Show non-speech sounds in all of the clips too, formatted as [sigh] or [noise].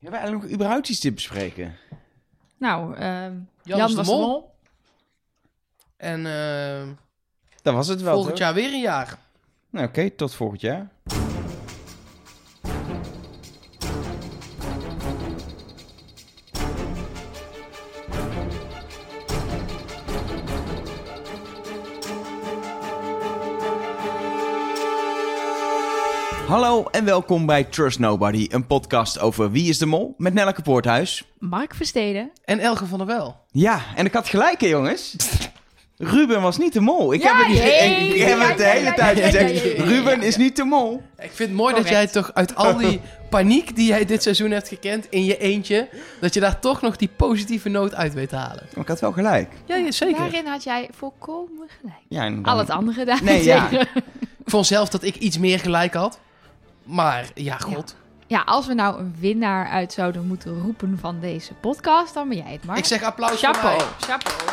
Hebben we eigenlijk nog überhaupt iets te bespreken? Nou, ehm, Jan, Jan, de was mol. de mol. En eh, Dat was het wel, volgend toch? jaar weer een jaar. Nou, oké, tot volgend jaar. Hallo en welkom bij Trust Nobody, een podcast over Wie is de Mol met Nelleke Poorthuis. Mark Versteden. En Elge van der Wel. Ja, en ik had gelijk hè jongens. Ruben was niet de mol. Ik Ja, heb het, niet- nee, ik, ik heb ja, het de ja, hele ja, tijd ja, ja, gezegd. ja, ja, ja, ja. Ruben is niet de mol. Ik vind het mooi dat Correct. jij toch uit al die [laughs] paniek die jij dit seizoen hebt gekend in je eentje, dat je daar toch nog die positieve noot uit weet te halen. Maar ik had wel gelijk. Ja, ja zeker. Daarin had jij volkomen gelijk. Ja, en dan- Al het andere daar. Nee, [laughs] ja. Ik vond zelf dat ik iets meer gelijk had. Maar ja, god. Ja, als we nou een winnaar uit zouden moeten roepen van deze podcast, dan ben jij het, Mark. Ik zeg applaus voor chapeau. mij. Chapeau.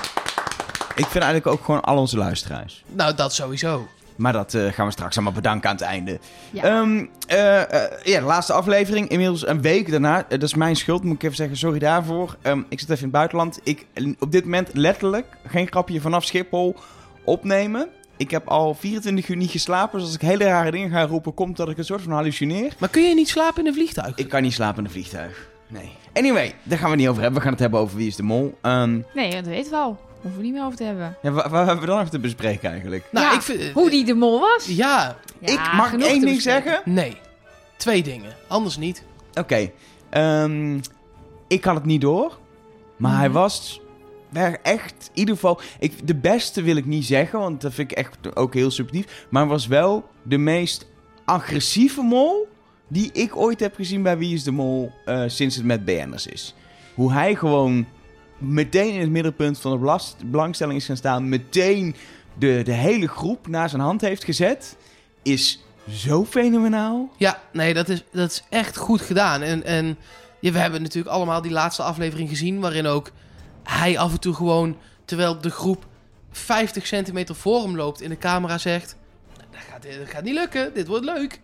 Ik vind eigenlijk ook gewoon al onze luisteraars. Nou, dat sowieso. Maar dat eh, gaan we straks allemaal bedanken aan het einde. Ja. Ehm, eh, eh, ja, de laatste aflevering. Inmiddels een week daarna. Dat is mijn schuld, moet ik even zeggen. Sorry daarvoor. Ehm, ik zit even in het buitenland. Ik op dit moment letterlijk, geen grapje, vanaf Schiphol opnemen. Ik heb al 24 uur niet geslapen. Dus als ik hele rare dingen ga roepen, komt dat ik een soort van hallucineer. Maar kun je niet slapen in een vliegtuig? Ik kan niet slapen in een vliegtuig. Nee. Anyway, daar gaan we het niet over hebben. We gaan het hebben over Wie is de Mol. Ehm, Nee, dat weten we al. Hoeven we niet meer over te hebben. ja, wa- waar hebben we dan even te bespreken eigenlijk? nou, Ja, ik vind... Hoe die de mol was? Ja, Ja, ik mag één ding bespreken. zeggen. nee. Twee dingen. Anders niet. Oké, ehm, ik had het niet door. Maar hij Mhm. was echt, in ieder geval... Ik, de beste wil ik niet zeggen, want dat vind ik echt ook heel subjectief. Maar was wel de meest agressieve mol die ik ooit heb gezien bij Wie is de Mol eh, sinds het met BN'ers is. Hoe hij gewoon meteen in het middelpunt van de belangstelling is gaan staan. Meteen de, de hele groep naar zijn hand heeft gezet. Is zo fenomenaal. Ja, nee, dat is, dat is echt goed gedaan. En, en we hebben natuurlijk allemaal die laatste aflevering gezien... waarin ook hij af en toe gewoon... terwijl de groep 50 centimeter voor hem loopt... in de camera zegt... Dat gaat, dat gaat niet lukken, dit wordt leuk.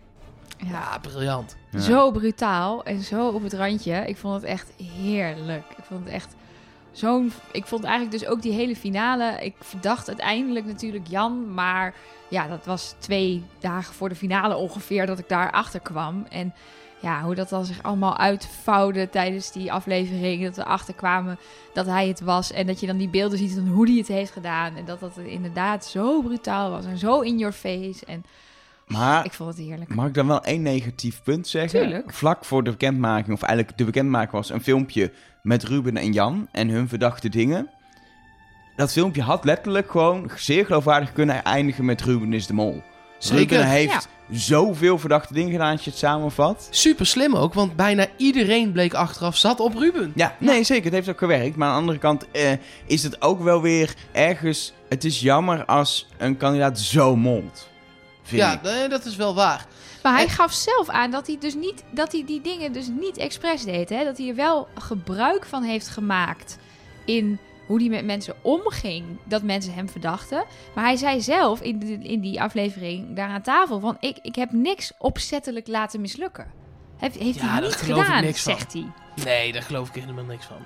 Ja. Ja, briljant. Ja. Zo brutaal en zo op het randje. Ik vond het echt heerlijk. Ik vond het echt zo'n. Ik vond eigenlijk dus ook die hele finale. Ik verdacht uiteindelijk natuurlijk Jan. Maar ja, dat was twee dagen voor de finale ongeveer dat ik daar achter kwam. En ja, hoe dat dan zich allemaal uitvouwde tijdens die aflevering. Dat we achterkwamen dat hij het was. En dat je dan die beelden ziet van hoe hij het heeft gedaan. En dat dat inderdaad zo brutaal was. En zo in your face. En Maar ik vond het heerlijk. Mag ik dan wel één negatief punt zeggen? Tuurlijk. Vlak voor de bekendmaking, of eigenlijk de bekendmaking was een filmpje met Ruben en Jan en hun verdachte dingen. Dat filmpje had letterlijk gewoon zeer geloofwaardig kunnen eindigen met Ruben is de mol. Zeker. Ruben heeft zoveel verdachte dingen gedaan als je het samenvat. Super slim ook, want bijna iedereen bleek achteraf zat op Ruben. Ja, nee, zeker. Het heeft ook gewerkt. Maar aan de andere kant eh, is het ook wel weer ergens... Het is jammer als een kandidaat zo molt. Vind Ja, ik. nee, dat is wel waar. Maar hij En- gaf zelf aan dat hij dus niet dat hij die dingen dus niet expres deed. Hè? Dat hij er wel gebruik van heeft gemaakt in hoe hij met mensen omging. Dat mensen hem verdachten. Maar hij zei zelf in, de, in die aflevering daar aan tafel van ik, ik heb niks opzettelijk laten mislukken. Heeft, heeft Ja, hij daar niet geloof ik gedaan, niks van. zegt hij. Nee, daar geloof ik helemaal niks van.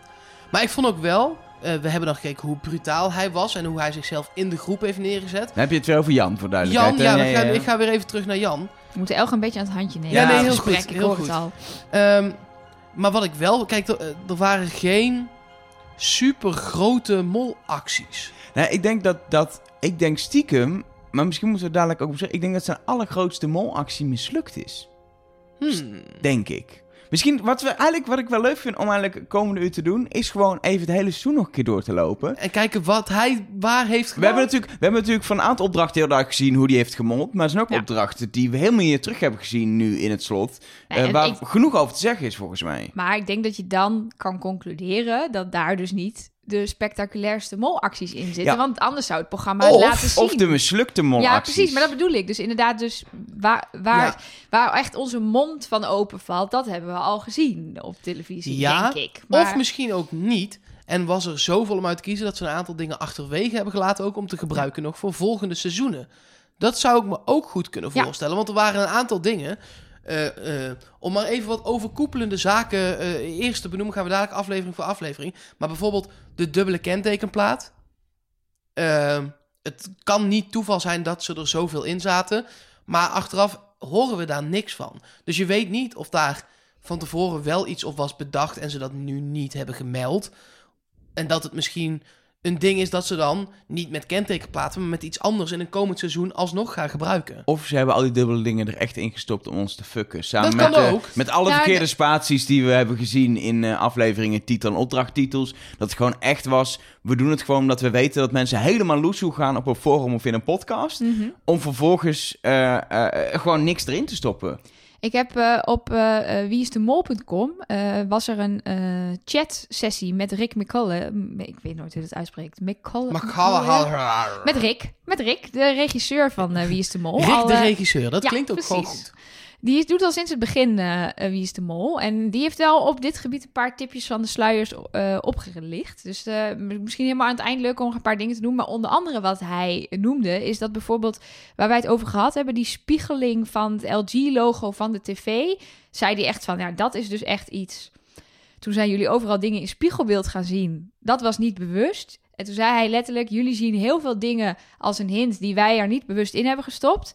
Maar ik vond ook wel, eh, we hebben dan gekeken hoe brutaal hij was en hoe hij zichzelf in de groep heeft neergezet. Dan heb je het weer over Jan, voor Jan, duidelijkheid. ja, hè? we gaan, ik ga weer even terug naar Jan. We moeten Elge een beetje aan het handje nemen. Ja, nee, heel gesprek, goed, Ik heel hoor goed. het al. Ehm, maar wat ik wel, kijk, er, eh, er waren geen super grote molacties. Nou, ik denk dat, dat... Ik denk stiekem... Maar misschien moeten we dadelijk ook op zeggen. Ik denk dat zijn allergrootste molactie mislukt is. Hmm. Denk ik. Misschien, wat, we, eigenlijk, wat ik wel leuk vind om eigenlijk komende uur te doen... is gewoon even het hele seizoen nog een keer door te lopen. En kijken wat hij waar heeft We gedaan. hebben, natuurlijk, we hebben natuurlijk van een aantal opdrachten heel duidelijk gezien hoe die heeft gemold. Maar er zijn ook Ja. opdrachten die we helemaal niet terug hebben gezien nu in het slot. Nee, eh, waar ik- genoeg over te zeggen is volgens mij. Maar ik denk dat je dan kan concluderen dat daar dus niet de spectaculairste molacties in zitten. Ja. Want anders zou het programma laten zien. of de mislukte molacties. Ja, precies. Maar dat bedoel ik. Dus inderdaad, dus waar, waar, Ja. waar echt onze mond van open valt, dat hebben we al gezien op televisie, Ja, denk ik. Maar, Of misschien ook niet. En was er zoveel om uit te kiezen dat ze een aantal dingen achterwege hebben gelaten, ook om te gebruiken nog voor volgende seizoenen. Dat zou ik me ook goed kunnen voorstellen, want er waren een aantal dingen. Eh, eh, om maar even wat overkoepelende zaken eh, eerst te benoemen, gaan we dadelijk aflevering voor aflevering. Maar bijvoorbeeld de dubbele kentekenplaat. Ehm, het kan niet toeval zijn dat ze er zoveel in zaten. Maar achteraf horen we daar niks van. Dus je weet niet of daar van tevoren wel iets op was bedacht en ze dat nu niet hebben gemeld. En dat het misschien een ding is dat ze dan niet met kentekenplaten, maar met iets anders in een komend seizoen alsnog gaan gebruiken. Of ze hebben al die dubbele dingen er echt in gestopt om ons te fucken. Samen Dat met, kan eh, ook. met alle Ja, verkeerde de- spaties die we hebben gezien in eh, afleveringen, titel en opdrachttitels. Dat het gewoon echt was, we doen het gewoon omdat we weten dat mensen helemaal loesoe gaan op een forum of in een podcast. Mhm. Om vervolgens eh, eh, gewoon niks erin te stoppen. Ik heb eh, op eh eh, wieisdemol.com eh, was er een eh chat-sessie met Rick McCullough. M- Ik weet nooit hoe het uitspreekt. McCullough. Met Rick. Met Rick, de regisseur van [laughs] Wie is de Mol. Rick Al, de regisseur, dat ja, klinkt ook gewoon goed. Die doet al sinds het begin eh, Wie is de Mol. En die heeft wel op dit gebied een paar tipjes van de sluiers eh, opgelicht. Dus misschien helemaal aan het eind leuk om een paar dingen te doen. Maar onder andere wat hij noemde, is dat bijvoorbeeld... waar wij het over gehad hebben, die spiegeling van het LG-logo van de tv... zei hij echt van, ja, dat is dus echt iets... Toen zijn jullie overal dingen in spiegelbeeld gaan zien. Dat was niet bewust. En toen zei hij letterlijk: Jullie zien heel veel dingen als een hint die wij er niet bewust in hebben gestopt.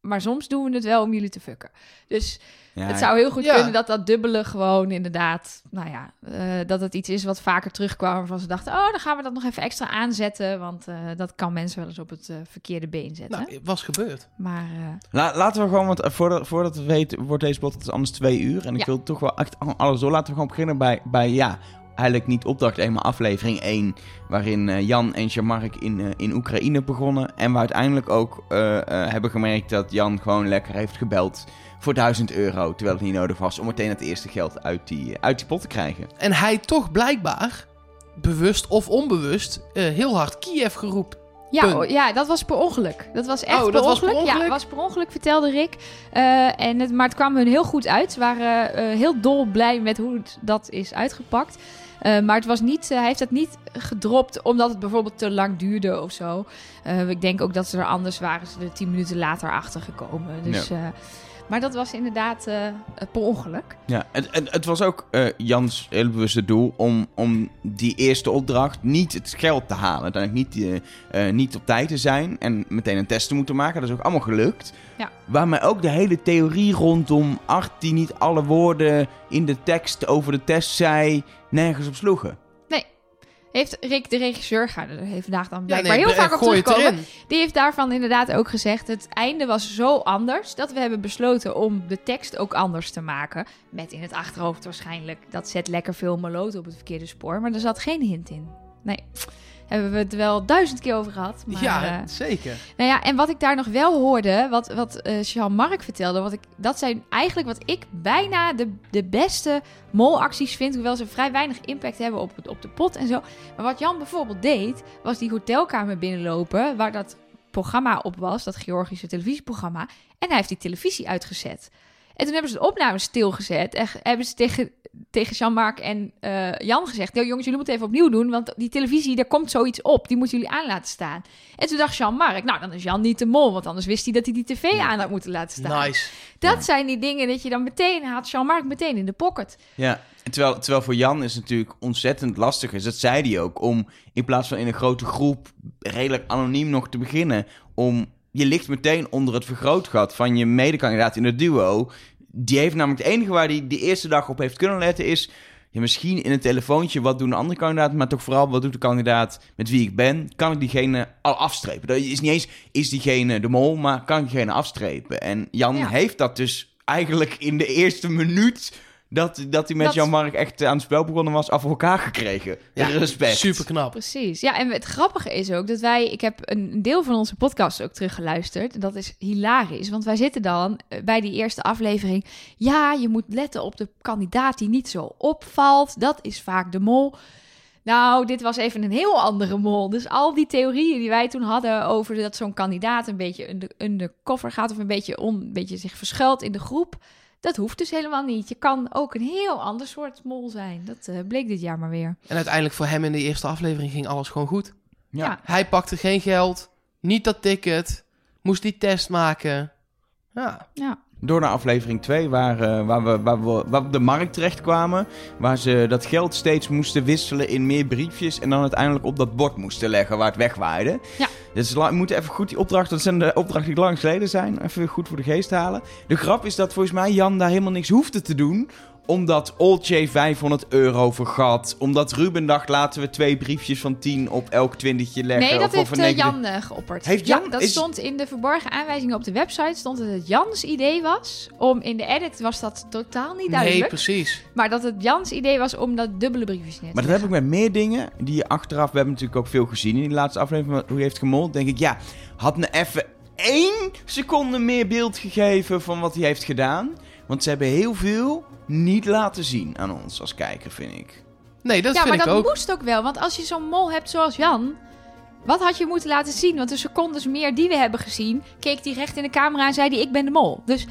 Maar soms doen we het wel om jullie te fucken. Dus Ja, het zou heel goed Ja. kunnen dat dat dubbele gewoon inderdaad, nou ja, eh, dat het iets is wat vaker terugkwam. Waarvan ze dachten, oh, dan gaan we dat nog even extra aanzetten. Want eh, dat kan mensen wel eens op het eh, verkeerde been zetten. Nou, het was gebeurd. maar eh, La- laten we gewoon, want voordat, voordat we weten, wordt deze podcast anders twee uur. En ik Ja. wil toch wel echt al- alles door. Laten we gewoon beginnen bij, bij ja, eigenlijk niet opdracht 1, maar aflevering 1. Waarin eh, Jan en Jean-Marc in, eh, in Oekraïne begonnen. En we uiteindelijk ook eh, eh, hebben gemerkt dat Jan gewoon lekker heeft gebeld voor 1000 euro. Terwijl het niet nodig was om meteen het eerste geld uit die, uit die pot te krijgen. En hij toch blijkbaar, bewust of onbewust, eh, heel hard Kiev geroepen. Ja, oh, ja, dat was per ongeluk. Dat was echt Oh, per, dat was per ongeluk. Ja, ongeluk? was per ongeluk, vertelde Rick. Eh, en het, maar het kwam hun heel goed uit. Ze waren eh, heel dol blij met hoe het, dat is uitgepakt. Eh, maar het was niet, eh, hij heeft het niet gedropt omdat het bijvoorbeeld te lang duurde of zo. Eh, ik denk ook dat ze er anders waren, ze er tien minuten later achter gekomen. Dus, maar dat was inderdaad per ongeluk. Ja, het, het, het was ook Jans heel bewuste doel om, om die eerste opdracht niet het geld te halen. Uiteindelijk niet, niet op tijd te zijn en meteen een test te moeten maken. Dat is ook allemaal gelukt. Ja. Waarmee ook de hele theorie rondom Art die niet alle woorden in de tekst over de test zei, nergens op sloegen. Heeft Rick, de regisseur, ga er heeft vandaag dan Ja, blijkbaar nee, heel eh, vaak op terugkomen. Die heeft daarvan inderdaad ook gezegd: het einde was zo anders dat we hebben besloten om de tekst ook anders te maken. Met in het achterhoofd waarschijnlijk dat zet lekker veel meloten op het verkeerde spoor. Maar er zat geen hint in. Nee. Hebben we het wel duizend keer over gehad. Maar, ja, eh, zeker. nou ja, en wat ik daar nog wel hoorde, wat, wat eh Jean-Marc vertelde, wat ik, dat zijn eigenlijk wat ik bijna de, de beste molacties vind. Hoewel ze vrij weinig impact hebben op, het, op de pot en zo. Maar wat Jan bijvoorbeeld deed, was die hotelkamer binnenlopen, waar dat programma op was, dat Georgische televisieprogramma. En hij heeft die televisie uitgezet. En toen hebben ze de opname stilgezet. En hebben ze tegen, tegen Jean-Marc en eh, Jan gezegd: "Yo, jongens, jullie moeten even opnieuw doen. Want die televisie, daar komt zoiets op. Die moeten jullie aan laten staan. En toen dacht Jean-Marc: Nou, dan is Jan niet de mol. Want anders wist hij dat hij die tv aan had moeten laten staan. Nice. Dat Ja. zijn die dingen dat je dan meteen haalt. Jean-Marc meteen in de pocket. Ja, en terwijl, terwijl voor Jan is het natuurlijk ontzettend lastig is, dat zei hij ook, om in plaats van in een grote groep redelijk anoniem nog te beginnen, om je ligt meteen onder het vergrootgat van je medekandidaat in het duo. Die heeft namelijk het enige waar hij de eerste dag op heeft kunnen letten is, ja, misschien in een telefoontje, wat doen de andere kandidaten, maar toch vooral, wat doet de kandidaat met wie ik ben? Kan ik diegene al afstrepen? Dat is niet eens, is diegene de mol, maar kan ik diegene afstrepen? En Jan Ja. heeft dat dus eigenlijk in de eerste minuut dat, dat hij met Dat- Jean-Marc echt aan het spel begonnen was, af elkaar gekregen. Ja, Respect. Super knap. Precies. Ja, en het grappige is ook dat wij... Ik heb een deel van onze podcast ook teruggeluisterd. En dat is hilarisch. Want wij zitten dan eh, bij die eerste aflevering... Ja, je moet letten op de kandidaat die niet zo opvalt. Dat is vaak de mol. Nou, dit was even een heel andere mol. Dus al die theorieën die wij toen hadden over dat zo'n kandidaat een beetje under- undercover gaat of een beetje, on, een beetje zich verschuilt in de groep, dat hoeft dus helemaal niet. Je kan ook een heel ander soort mol zijn. Dat eh, bleek dit jaar maar weer. En uiteindelijk voor hem in de eerste aflevering ging alles gewoon goed. Ja. Ja. Hij pakte geen geld, niet dat ticket, moest die test maken. Ja, Ja. Door naar aflevering 2, waar, eh, waar, we, waar, we, waar we op de markt terecht kwamen. Waar ze dat geld steeds moesten wisselen in meer briefjes. En dan uiteindelijk op dat bord moesten leggen waar het wegwaaide. Ja. Dus we moeten even goed die opdrachten, dat zijn de opdrachten die lang geleden zijn, even goed voor de geest halen. De grap is dat volgens mij Jan daar helemaal niks hoefde te doen omdat Olcay 500 euro vergat. Omdat Ruben dacht, laten we twee briefjes van 10 op elk twintigje leggen. Nee, dat of heeft eh, negen- Jan eh, geopperd. Heeft ja, Jan- dat is- stond in de verborgen aanwijzingen op de website. Stond dat het Jans idee was om in de edit was dat totaal niet Nee, duidelijk. precies. maar dat het Jans idee was om dat dubbele briefjes neer te Maar dat heb ik met meer dingen die je achteraf... We hebben natuurlijk ook veel gezien in die laatste aflevering... van hoe je heeft gemold. denk ik, ja, had me even één seconde meer beeld gegeven... van wat hij heeft gedaan. Want ze hebben heel veel niet laten zien aan ons als kijker, vind ik. Nee, dat ja, vind maar ik dat ook. moest ook wel. Want als je zo'n mol hebt zoals Jan... Wat had je moeten laten zien? Want de secondes meer die we hebben gezien... keek hij recht in de camera en zei hij... ik ben de mol. Dus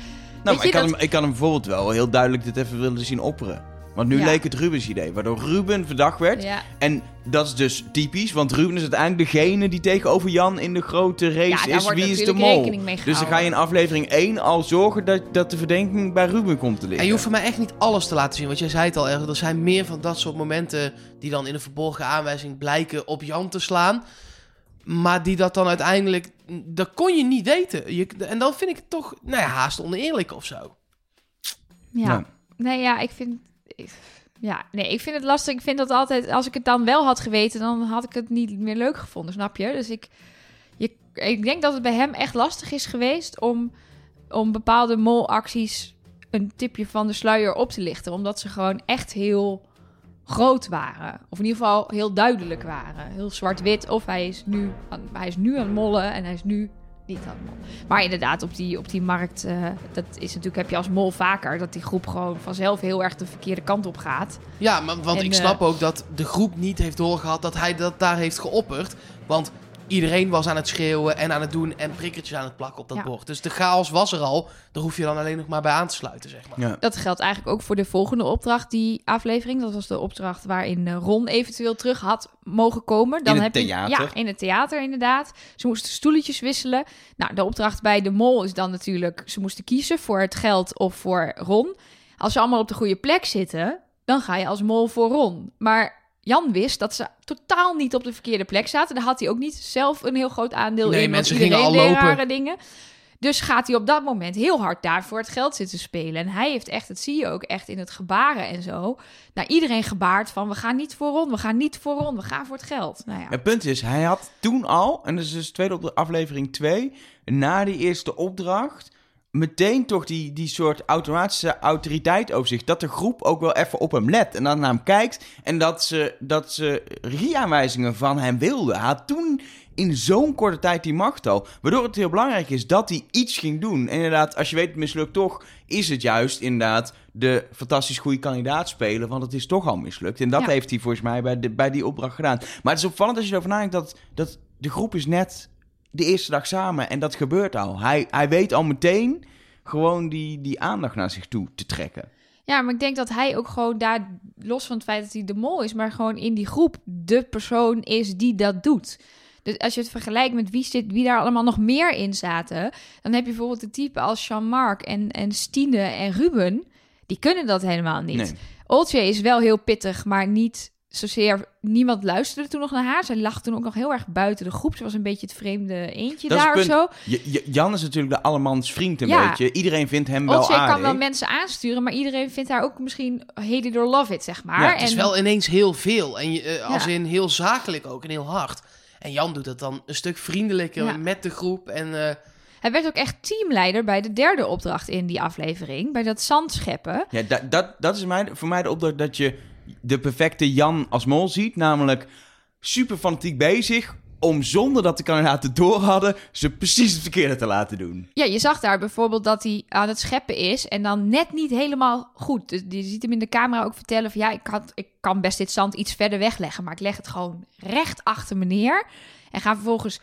Nou, maar ik, kan dat- hem, ik kan hem bijvoorbeeld wel heel duidelijk dit even willen zien opperen. Want nu Ja. leek het Rubens idee, waardoor Ruben verdacht werd. ja, En dat is dus typisch, want Ruben is uiteindelijk degene die tegenover Jan in de grote race ja daar is. wordt Wie is de mol? rekening mee Dus dan ga je in aflevering 1 al zorgen dat, dat de verdenking bij Ruben komt te liggen. En je hoeft voor mij echt niet alles te laten zien. Want jij zei het al, er er zijn meer van dat soort momenten die dan in een verborgen aanwijzing blijken op Jan te slaan. Maar die dat dan uiteindelijk, dat kon je niet weten. Je, en dan vind ik het toch, nou ja, haast oneerlijk of zo. Ja. Ja. Nee, ja, ik vind... Ja, nee, ik vind het lastig. Ik vind dat altijd... Als ik het dan wel had geweten, dan had ik het niet meer leuk gevonden, snap je? Dus ik... Ik denk dat het bij hem echt lastig is geweest om, om bepaalde molacties een tipje van de sluier op te lichten. Omdat ze gewoon echt heel groot waren. Of in ieder geval heel duidelijk waren. Heel zwart-wit. Of hij is, nu hij is nu aan het mollen en hij is nu niet mollen. Maar inderdaad, op die, op die markt, eh, dat is natuurlijk, heb je als mol vaker, dat die groep gewoon vanzelf heel erg de verkeerde kant op gaat. Ja, maar, want En, ik eh, snap ook dat de groep niet heeft doorgehad dat hij dat daar heeft geopperd. Want iedereen was aan het schreeuwen en aan het doen en prikkertjes aan het plakken op dat Ja. bord. Dus de chaos was er al. Daar hoef je dan alleen nog maar bij aan te sluiten, zeg maar. Ja. Dat geldt eigenlijk ook voor de volgende opdracht, die aflevering. Dat was de opdracht waarin eh, Ron eventueel terug had mogen komen. Dan het heb je- theater. ja, in het theater inderdaad. Ze moesten stoeletjes wisselen. Nou, de opdracht bij de mol is dan natuurlijk... ze moesten kiezen voor het geld of voor Ron. Als ze allemaal op de goede plek zitten, dan ga je als mol voor Ron. Maar Jan wist dat ze totaal niet op de verkeerde plek zaten. Daar had hij ook niet zelf een heel groot aandeel Nee, in. mensen gingen al lopen. dingen. Dus gaat hij op dat moment heel hard daar voor het geld zitten spelen. En hij heeft echt, dat zie je ook echt in het gebaren en zo. Nou, iedereen gebaard van, we gaan niet voor Ron, we gaan niet voor Ron, we gaan voor het geld. Nou ja, Het punt is, hij had toen al, en dat is dus tweede op aflevering 2, na die eerste opdracht, meteen toch die, die soort automatische autoriteit over zich. Dat de groep ook wel even op hem let en dan naar hem kijkt. En dat ze, dat ze regieaanwijzingen van hem wilden. Hij had toen in zo'n korte tijd die macht al. Waardoor het heel belangrijk is dat hij iets ging doen. En inderdaad, als je weet het mislukt toch, is het juist inderdaad de fantastisch goede kandidaat spelen. Want het is toch al mislukt. En dat Ja. heeft hij volgens mij bij, de, bij die opdracht gedaan. Maar het is opvallend als je erover nadenkt dat, dat de groep is net de eerste dag samen. En dat gebeurt al. Hij, hij weet al meteen gewoon die, die aandacht naar zich toe te trekken. ja, maar ik denk dat hij ook gewoon daar, los van het feit dat hij de mol is, maar gewoon in die groep de persoon is die dat doet. Dus als je het vergelijkt met wie, zit, wie daar allemaal nog meer in zaten, dan heb je bijvoorbeeld de type als Jean-Marc en, en Stine en Ruben. Die kunnen dat helemaal niet. Nee. Oltje is wel heel pittig, maar niet zozeer... Niemand luisterde toen nog naar haar. Zij lag toen ook nog heel erg buiten de groep. Ze was een beetje het vreemde eentje Dat is daar of zo. Jan is natuurlijk de allemans vriend een Ja. beetje. Iedereen vindt hem wel Oltje aardig. kan wel mensen aansturen, maar iedereen vindt haar ook misschien hate it or love it, zeg maar. Ja, Het is En- wel ineens heel veel. En je, eh, als Ja. in heel zakelijk ook en heel hard. En Jan doet dat dan een stuk vriendelijker Ja. met de groep. En eh, Hij werd ook echt teamleider bij de derde opdracht in die aflevering. Bij dat zand scheppen. Ja, dat, dat, dat is mij, voor mij de opdracht dat je de perfecte Jan als mol ziet. Namelijk super fanatiek bezig om zonder dat de kandidaten door hadden... ze precies het verkeerde te laten doen. Ja, je zag daar bijvoorbeeld dat hij aan het scheppen is en dan net niet helemaal goed. Dus je ziet hem in de camera ook vertellen van ja, ik, had, ik kan best dit zand iets verder wegleggen, maar ik leg het gewoon recht achter me neer. En ga vervolgens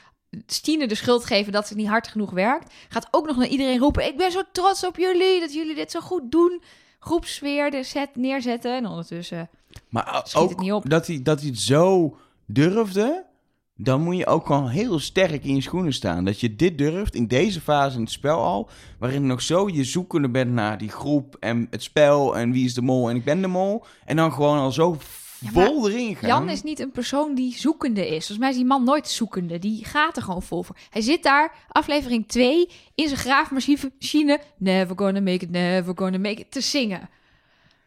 Stine de schuld geven dat ze niet hard genoeg werkt. Gaat ook nog naar iedereen roepen, ik ben zo trots op jullie, dat jullie dit zo goed doen. Groepsfeer de set neerzetten en ondertussen... Maar Schiet het ook niet op. Dat, hij, dat hij het zo durfde... dan moet je ook gewoon heel sterk in je schoenen staan. Dat je dit durft in deze fase in het spel al, waarin je nog zo je zoekende bent naar die groep en het spel en wie is de mol en ik ben de mol. En dan gewoon al zo Ja, erin gaan. Jan is niet een persoon die zoekende is. Volgens mij is die man nooit zoekende. Die gaat er gewoon vol voor. Hij zit daar, aflevering 2, in zijn graafmachine. Never gonna make it, never gonna make it. Te zingen.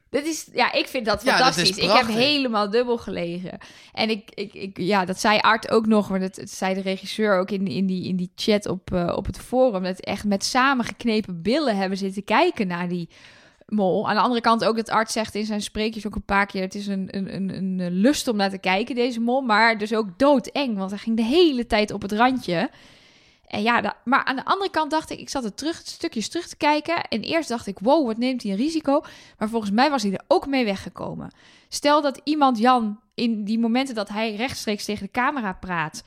Dat is, ja, ik vind dat Ja, dat is fantastisch. ik heb helemaal dubbel gelegen. En ik, ik, ik, ja, dat zei Art ook nog, maar dat, dat zei de regisseur ook in, in, die, in die chat op, eh, op het forum. Dat echt met samengeknepen billen hebben zitten kijken naar die mol. Aan de andere kant ook dat Art zegt in zijn spreekjes ook een paar keer... het is een, een, een, een lust om naar te kijken, deze mol. Maar dus ook doodeng, want hij ging de hele tijd op het randje. En ja, maar aan de andere kant dacht ik... ik zat er terug, stukjes terug te kijken... en eerst dacht ik, wow, wat neemt hij een risico. Maar volgens mij was hij er ook mee weggekomen. Stel dat iemand Jan in die momenten dat hij rechtstreeks tegen de camera praat...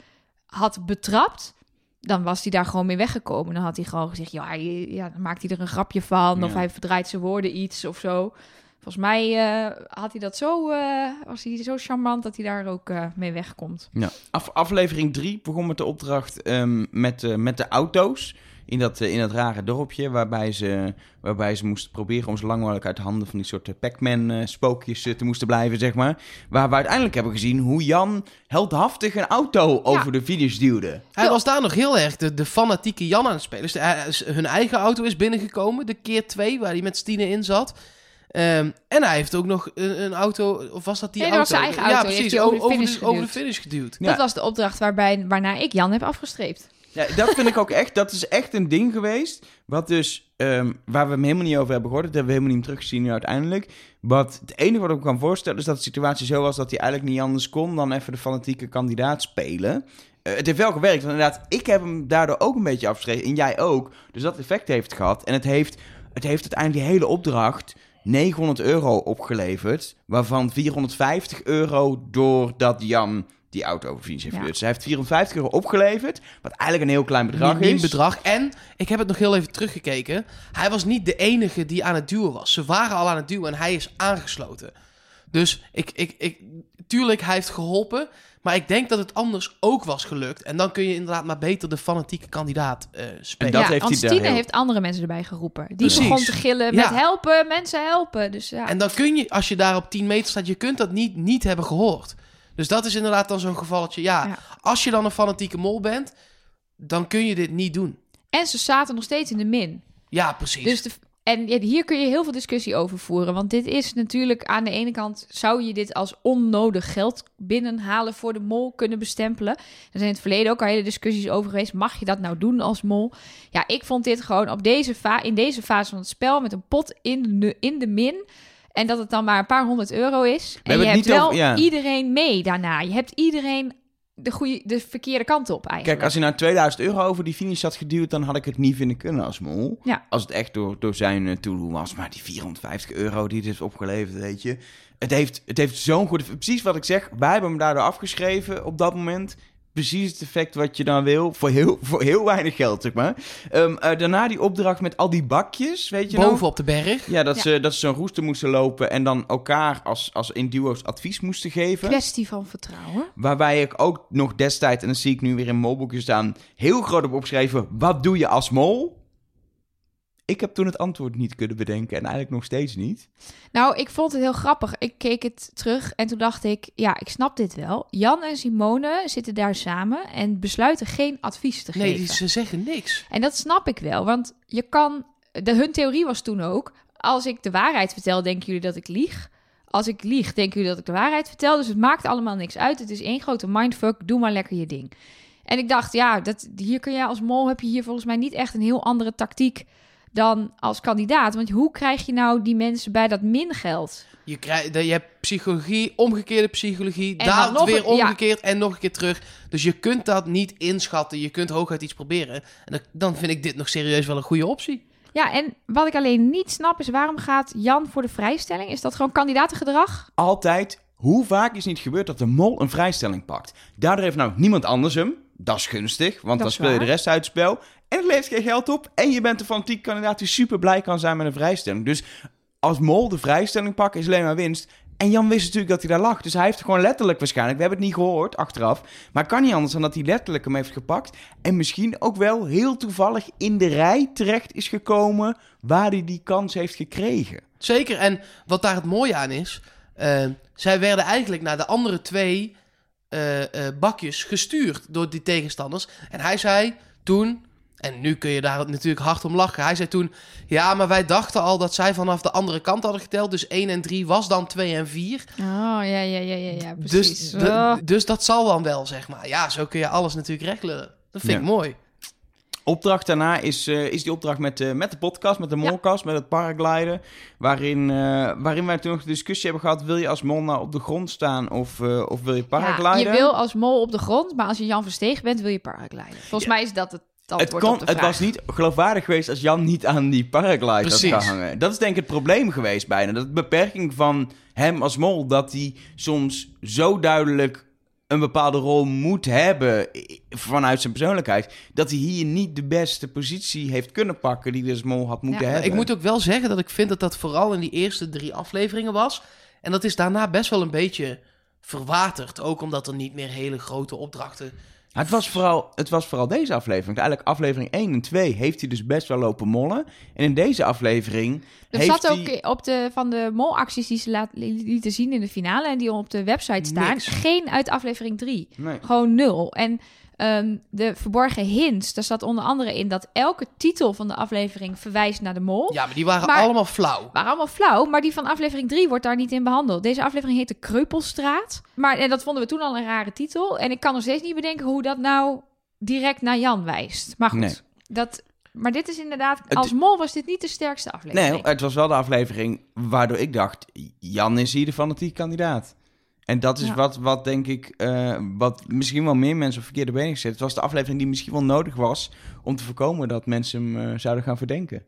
had betrapt dan was hij daar gewoon mee weggekomen. Dan had hij gewoon gezegd, ja, ja dan maakt hij er een grapje van. Of hij verdraait zijn woorden iets of zo. Volgens mij eh, had hij dat zo, eh, was hij zo charmant dat hij daar ook eh, mee wegkomt. Ja. Af, aflevering 3 begon met de opdracht ehm, met, eh, met de auto's. In dat, in dat rare dorpje, waarbij ze, waarbij ze moesten proberen om zo lang mogelijk uit de handen van die soort eh, Pac-Man-spookjes te moesten blijven, zeg maar. Waar we uiteindelijk hebben gezien hoe Jan heldhaftig een auto over de finish duwde. Hij Ja. was daar nog heel erg de, de fanatieke Jan aan het spelen. Dus de- hun eigen auto is binnengekomen, de keer twee, waar hij met Stine in zat. Ehm, en hij heeft ook nog een, een auto, of was dat die Nee, dat was auto? zijn eigen auto, Ja, precies, heeft hij over de o- finish over, de geduwd. finish geduwd. Ja. Dat was de opdracht waarbij, waarna ik Jan heb afgestreept. Ja, dat vind ik ook echt, dat is echt een ding geweest. Wat dus, ehm, waar we hem helemaal niet over hebben gehoord. Dat hebben we helemaal niet meer teruggezien nu uiteindelijk. Wat het enige wat ik me kan voorstellen is dat de situatie zo was dat hij eigenlijk niet anders kon dan even de fanatieke kandidaat spelen. Eh, het heeft wel gewerkt, want inderdaad, ik heb hem daardoor ook een beetje afgeschreven. En jij ook. Dus dat effect heeft gehad. En het heeft, het heeft uiteindelijk die hele opdracht 900 euro opgeleverd. Waarvan 450 euro doordat Jan die auto heeft Ja. Dus hij heeft 450 euro opgeleverd. Wat eigenlijk een heel klein bedrag is. een bedrag. En, ik heb het nog heel even teruggekeken. Hij was niet de enige die aan het duwen was. Ze waren al aan het duwen en hij is aangesloten. Dus ik, ik, ik, tuurlijk, hij heeft geholpen. Maar ik denk dat het anders ook was gelukt. En dan kun je inderdaad maar beter de fanatieke kandidaat eh, spelen. Dat ja, heeft want hij daar Stine heel- heeft andere mensen erbij geroepen. Die Precies. begon te gillen met Ja. helpen, mensen helpen. Dus ja, En dan kun je, als je daar op 10 meter staat, je kunt dat niet, niet hebben gehoord. Dus dat is inderdaad dan zo'n gevalletje. Ja, Ja. als je dan een fanatieke mol bent, dan kun je dit niet doen. en ze zaten nog steeds in de min. Ja, precies. Dus de, en ja, hier kun je heel veel discussie over voeren. Want dit is natuurlijk aan de ene kant... zou je dit als onnodig geld binnenhalen voor de mol kunnen bestempelen. Er zijn in het verleden ook al hele discussies over geweest. Mag je dat nou doen als mol? Ja, ik vond dit gewoon op deze fa in deze fase van het spel... met een pot in de, in de min... En dat het dan maar een paar honderd euro is. En je hebt wel over- ja. iedereen mee daarna. Je hebt iedereen de, goede, de verkeerde kant op eigenlijk. Kijk, als hij nou 2000 euro over die finish had geduwd, dan had ik het niet vinden kunnen als mol. Ja. Als het echt door, door zijn uh, toedoen was. Maar die 450 euro die het heeft opgeleverd, weet je. Het heeft, het heeft zo'n goed... Precies wat ik zeg, wij hebben hem daardoor afgeschreven op dat moment. Precies het effect wat je dan wil. Voor heel, voor heel weinig geld, zeg maar. Ehm, eh, daarna die opdracht met al die bakjes, weet je nog? Boven op de berg. Ja, dat, Ja. Ze, dat ze zo'n roester moesten lopen en dan elkaar als, als in duo's advies moesten geven. Kwestie van vertrouwen. Waarbij ik ook nog destijds, en dat zie ik nu weer in molboekjes staan, heel groot op opgeschreven: wat doe je als mol? Ik heb toen het antwoord niet kunnen bedenken en eigenlijk nog steeds niet. Nou, ik vond het heel grappig. Ik keek het terug en toen dacht ik, ja, ik snap dit wel. Jan en Simone zitten daar samen en besluiten geen advies te Nee, geven. die, ze zeggen niks. En dat snap ik wel, want je kan... De, hun theorie was toen ook, als ik de waarheid vertel, denken jullie dat ik lieg. Als ik lieg, denken jullie dat ik de waarheid vertel. Dus het maakt allemaal niks uit. Het is één grote mindfuck. Doe maar lekker je ding. En ik dacht, ja, dat, hier kun jij als mol... heb je hier volgens mij niet echt een heel andere tactiek dan als kandidaat. Want hoe krijg je nou die mensen bij dat min geld? Je, krijgt, je hebt psychologie, omgekeerde psychologie, En nog weer een- ja. omgekeerd en nog een keer terug. Dus je kunt dat niet inschatten. Je kunt hooguit iets proberen. En dan, dan vind ik dit nog serieus wel een goede optie. Ja, en wat ik alleen niet snap is... waarom gaat Jan voor de vrijstelling? Is dat gewoon kandidatengedrag? Altijd, hoe vaak is niet gebeurd dat de mol een vrijstelling pakt? Daardoor heeft nou niemand anders hem. Dat is gunstig, want Dat dan speel je de rest uit het spel. En het levert geen geld op. En je bent een fanatiek kandidaat die super blij kan zijn met een vrijstelling. Dus als mol de vrijstelling pakken is alleen maar winst. En Jan wist natuurlijk dat hij daar lag. Dus hij heeft gewoon letterlijk waarschijnlijk... We hebben het niet gehoord achteraf. Maar kan niet anders dan dat hij letterlijk hem heeft gepakt. En misschien ook wel heel toevallig in de rij terecht is gekomen... waar hij die kans heeft gekregen. Zeker. En wat daar het mooie aan is... eh, zij werden eigenlijk naar de andere twee eh, eh, bakjes gestuurd door die tegenstanders. En hij zei toen... En nu kun je daar natuurlijk hard om lachen. Hij zei toen... Ja, maar wij dachten al dat zij vanaf de andere kant hadden geteld. Dus 1 en 3 was dan 2 en 4. Oh, ja, ja, ja, ja, ja precies. Dus, de- Oh. dus dat zal dan wel, zeg maar. Ja, zo kun je alles natuurlijk regelen. Dat vind Ja. ik mooi. Opdracht daarna is, eh, is die opdracht met, eh, met de podcast, met de Ja. molkast, met het paragliden. Waarin, eh, waarin wij toen nog de discussie hebben gehad: wil je als mol nou op de grond staan of, eh, of wil je paragliden? Ja, je wil als mol op de grond, maar als je Jan Versteeg bent, wil je paragliden. Volgens mij is dat het het, antwoord kon, op de het was niet geloofwaardig geweest als Jan niet aan die paraglide Precies. had gehangen. Dat is denk ik het probleem geweest bijna. Dat de beperking van hem als mol, dat hij soms zo duidelijk een bepaalde rol moet hebben vanuit zijn persoonlijkheid, dat hij hier niet de beste positie heeft kunnen pakken die hij als mol had moeten Ja, hebben. Ik moet ook wel zeggen dat ik vind dat dat vooral in die eerste drie afleveringen was. En dat is daarna best wel een beetje verwaterd. Ook omdat er niet meer hele grote opdrachten... Maar Het was, vooral, het was vooral deze aflevering. Eigenlijk aflevering 1 en 2 heeft hij dus best wel lopen mollen. En in deze aflevering Er heeft zat ook op de, van de molacties die ze laat, lieten zien in de finale en die op de website staan, Niks. geen uit aflevering 3. Nee. Gewoon nul. En ehm, de verborgen hints, daar zat onder andere in dat elke titel van de aflevering verwijst naar de mol. Ja, maar die waren Maar- allemaal flauw. waren allemaal flauw, maar die van aflevering 3 wordt daar niet in behandeld. Deze aflevering heette Kreupelstraat. Maar en dat vonden we toen al een rare titel. En ik kan nog steeds niet bedenken hoe dat nou direct naar Jan wijst. Maar goed, Nee. dat, maar dit is inderdaad... Als mol was dit niet de sterkste aflevering. Nee, het was wel de aflevering waardoor ik dacht... Jan is hier de fanatieke kandidaat. En dat is Ja. wat, wat denk ik... eh, wat misschien wel meer mensen op verkeerde benen gezet. Het was de aflevering die misschien wel nodig was... om te voorkomen dat mensen hem eh, zouden gaan verdenken.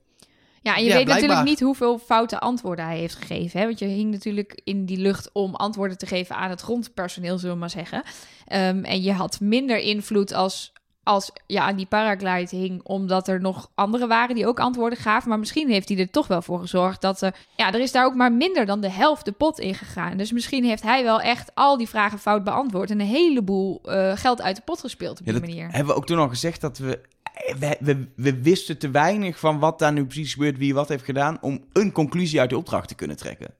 Ja, en je Ja, weet blijkbaar. natuurlijk niet hoeveel foute antwoorden hij heeft gegeven. Hè? Want je hing natuurlijk in die lucht om antwoorden te geven aan het grondpersoneel, zullen we maar zeggen. Ehm, en je had minder invloed als, als je aan die paraglide hing, omdat er nog anderen waren die ook antwoorden gaven. Maar misschien heeft hij er toch wel voor gezorgd dat er... Ja, er is daar ook maar minder dan de helft de pot in gegaan. Dus misschien heeft hij wel echt al die vragen fout beantwoord... en een heleboel eh, geld uit de pot gespeeld op Ja, die manier. hebben we ook toen al gezegd dat we, we, we... We wisten te weinig van wat daar nu precies gebeurt... wie wat heeft gedaan... om een conclusie uit de opdracht te kunnen trekken.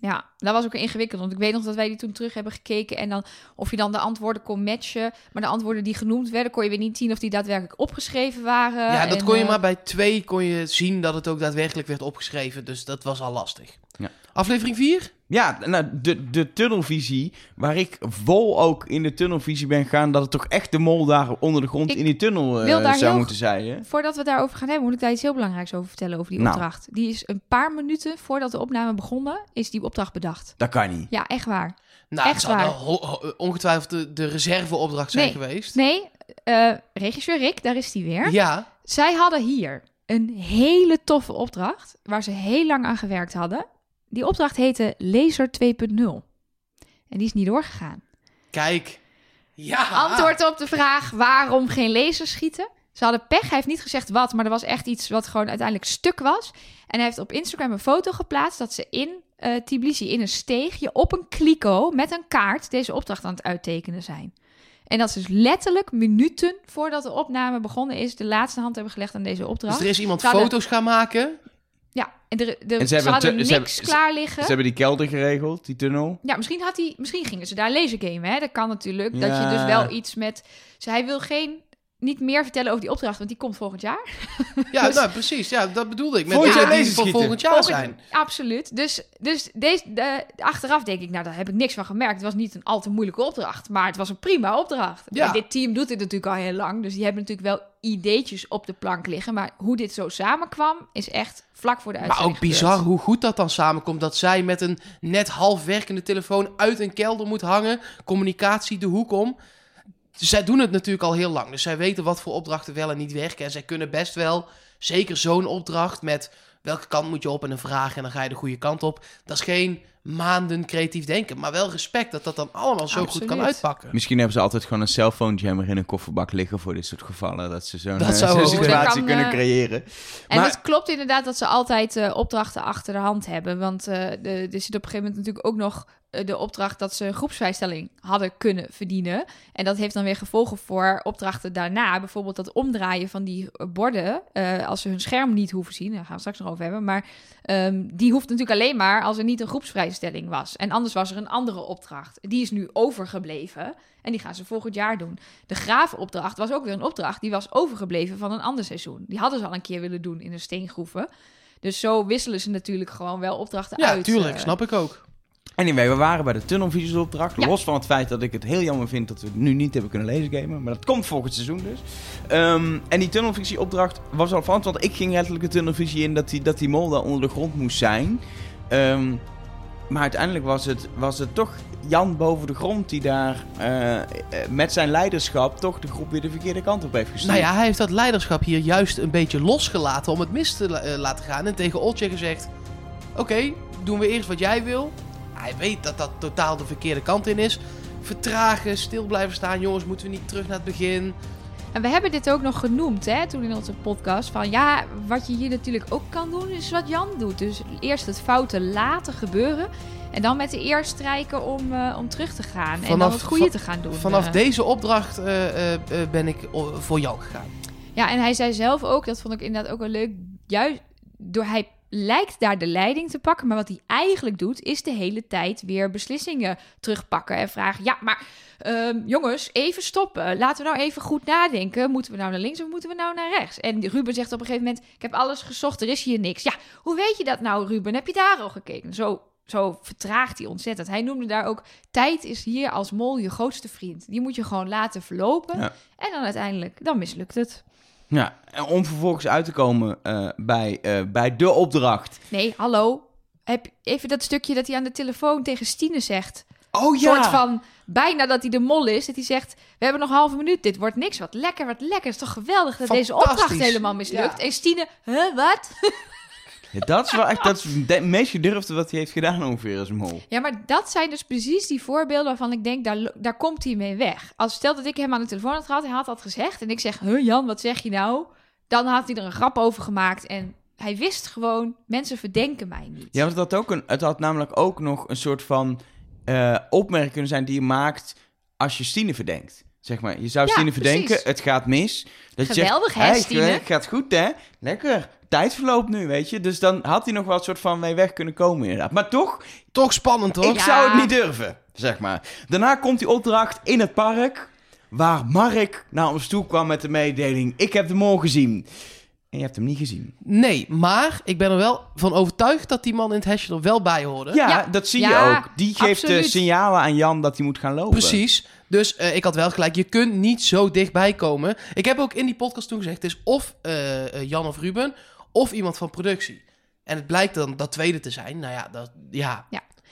Ja, dat was ook ingewikkeld. Want ik weet nog dat wij die toen terug hebben gekeken. En dan of je dan de antwoorden kon matchen. Maar de antwoorden die genoemd werden, kon je weer niet zien of die daadwerkelijk opgeschreven waren. Ja, dat En, kon je eh, maar bij twee kon je zien dat het ook daadwerkelijk werd opgeschreven. Dus dat was al lastig. Ja. Aflevering 4? Ja, nou, de, de tunnelvisie, waar ik vol ook in de tunnelvisie ben gegaan, dat het toch echt de mol daar onder de grond Ik in die tunnel eh, wil daar zou heel- moeten zijn. Hè? Voordat we het daarover gaan hebben, moet ik daar iets heel belangrijks over vertellen over die Nou. opdracht. Die is een paar minuten voordat de opname begonnen, is die opdracht bedacht. Dat kan niet. Ja, echt waar. Nou, Echt waar. ongetwijfeld de, de reserveopdracht zijn Nee. geweest. Nee, eh, regisseur Rick, daar is die weer. Ja, Zij hadden hier een hele toffe opdracht, waar ze heel lang aan gewerkt hadden. Die opdracht heette Laser 2.0. En die is niet doorgegaan. kijk. Ja. Antwoord op de vraag waarom geen lasers schieten. Ze hadden pech. Hij heeft niet gezegd wat, maar er was echt iets wat gewoon uiteindelijk stuk was. En hij heeft op Instagram een foto geplaatst dat ze in eh Tbilisi in een steegje op een kliko met een kaart deze opdracht aan het uittekenen zijn. En dat ze dus letterlijk minuten voordat de opname begonnen is, de laatste hand hebben gelegd aan deze Dus opdracht. er is iemand foto's gaan maken. Ja, en, de, de, En ze ze, hebben hadden niks ze hebben- ze- klaar liggen. Ze hebben die kelder geregeld, die tunnel. Ja, misschien, had hij, misschien gingen ze daar lasergamen. Hè? Dat kan natuurlijk. Dat je dus wel iets met... Dus hij wil geen, niet meer vertellen over die opdracht, want die komt volgend jaar. [laughs] Ja, Dus- nou precies. Ja, dat bedoel ik. Met Volgend jaar schieten. volgend jaar Volgend- zijn. Absoluut. Dus, dus deze, de, achteraf denk ik, nou, daar heb ik niks van gemerkt. Het was niet een al te moeilijke opdracht, maar het was een prima opdracht. Ja. En dit team doet dit natuurlijk al heel lang, dus die hebben natuurlijk wel ideetjes op de plank liggen. Maar hoe dit zo samenkwam, is echt vlak voor de Maar uitzending ook bizar gebeurd. hoe goed dat dan samenkomt. Dat zij met een net half werkende telefoon uit een kelder moet hangen. Communicatie de hoek om. Zij doen het natuurlijk al heel lang. Dus zij weten wat voor opdrachten wel en niet werken. En zij kunnen best wel, zeker zo'n opdracht met welke kant moet je op en een vraag en dan ga je de goede kant op. Dat is geen maanden creatief denken. Maar wel respect dat dat dan allemaal zo goed kan uitpakken. Misschien hebben ze altijd gewoon een cellphone jammer in een kofferbak liggen voor dit soort gevallen. Dat ze zo'n Dat eh, situatie kan, kunnen eh, creëren. En Maar- het klopt inderdaad dat ze altijd eh, opdrachten achter de hand hebben. Want eh, de, er zit op een gegeven moment natuurlijk ook nog de opdracht dat ze een groepsvrijstelling hadden kunnen verdienen. En dat heeft dan weer gevolgen voor opdrachten daarna. Bijvoorbeeld dat omdraaien van die eh, borden, eh, als ze hun scherm niet hoeven zien. Daar gaan we straks nog over hebben. Maar ehm, die hoeft natuurlijk alleen maar als er niet een groepsvrijstelling was. En anders was er een andere opdracht. Die is nu overgebleven. En die gaan ze volgend jaar doen. De graafopdracht was ook weer een opdracht. Die was overgebleven van een ander seizoen. Die hadden ze al een keer willen doen in de steengroeven. Dus zo wisselen ze natuurlijk gewoon wel opdrachten Ja, uit. tuurlijk, eh. snap ik ook. Anyway, we waren bij de tunnelvisiesopdracht. Ja. Los van het feit dat ik het heel jammer vind dat we het nu niet hebben kunnen lezen gamen. Maar dat komt volgend seizoen dus. Ehm, en die tunnelvisieopdracht was al van. Want ik ging letterlijk de tunnelvisie in dat die, dat die mol daar onder de grond moest zijn. Ehm, maar uiteindelijk was het, was het toch Jan boven de grond die daar eh, eh, met zijn leiderschap toch de groep weer de verkeerde kant op heeft gestuurd. Nou ja, hij heeft dat leiderschap hier juist een beetje losgelaten om het mis te la- eh, laten gaan. En tegen Oltje gezegd, oké, doen we eerst wat jij wil. Hij weet dat dat totaal de verkeerde kant in is. Vertragen, stil blijven staan. Jongens, moeten we niet terug naar het begin? En we hebben dit ook nog genoemd, hè, toen in onze podcast. Van ja, wat je hier natuurlijk ook kan doen, is wat Jan doet. Dus eerst het foute laten gebeuren. En dan met de eer strijken om, eh, om terug te gaan. en dan het goede te gaan doen. Vanaf Eh, deze opdracht eh, ben ik voor jou gegaan. Ja, en hij zei zelf ook, dat vond ik inderdaad ook wel leuk. Juist door hij lijkt daar de leiding te pakken. Maar wat hij eigenlijk doet, is de hele tijd weer beslissingen terugpakken. En vragen: Ja, maar ehm, jongens, even stoppen. Laten we nou even goed nadenken. Moeten we nou naar links of moeten we nou naar rechts? En Ruben zegt op een gegeven moment: Ik heb alles gezocht, er is hier niks. Ja, hoe weet je dat nou, Ruben? Heb je daar al gekeken? Zo. Zo vertraagt hij ontzettend. Hij noemde daar ook: tijd is hier als mol je grootste vriend. Die moet je gewoon laten verlopen. Ja. En dan uiteindelijk, dan mislukt het. Ja, en om vervolgens uit te komen eh, bij, eh, bij de opdracht. Nee, hallo. Heb even dat stukje dat hij aan de telefoon tegen Stine zegt. Oh Een soort van, bijna dat hij de mol is. Dat hij zegt, we hebben nog een halve minuut. Dit wordt niks. Wat lekker, wat lekker. Het is toch geweldig dat deze opdracht helemaal mislukt. Ja. En Stine, huh, wat? [laughs] Ja, dat is wel echt dat is meest gedurfde wat hij heeft gedaan ongeveer als mol. Ja, maar dat zijn dus precies die voorbeelden waarvan ik denk, daar, daar komt hij mee weg. Als stel dat ik hem aan de telefoon had gehad, hij had dat gezegd. En ik zeg, huh Jan, wat zeg je nou? Dan had hij er een grap over gemaakt. En hij wist gewoon, mensen verdenken mij niet. Ja, want het had, ook een, het had namelijk ook nog een soort van eh, opmerking kunnen zijn die je maakt als je Stine verdenkt. Zeg maar, je zou Ja, Stine precies. verdenken, het gaat mis. Dat je Geweldig, zegt, hè, hey, Stine? Het gaat goed, hè? Lekker. Tijd verloopt nu, weet je. Dus dan had hij nog wel een soort van mee weg kunnen komen, inderdaad. Maar toch, Toch spannend, hoor. ik Ja. zou het niet durven, zeg maar. Daarna komt die opdracht in het park, waar Mark naar ons toe kwam met de mededeling: Ik heb de mol gezien. En je hebt hem niet gezien. Nee, maar ik ben er wel van overtuigd dat die man in het hesje er wel bij hoorde. Ja, Ja. dat zie Ja, je ook. Die geeft de absoluut. signalen aan Jan dat hij moet gaan lopen. Precies. Dus eh, ik had wel gelijk, je kunt niet zo dichtbij komen. Ik heb ook in die podcast toen gezegd, het is of eh, eh, Jan of Ruben, of iemand van productie. En het blijkt dan dat tweede te zijn. Nou ja, dat, ja.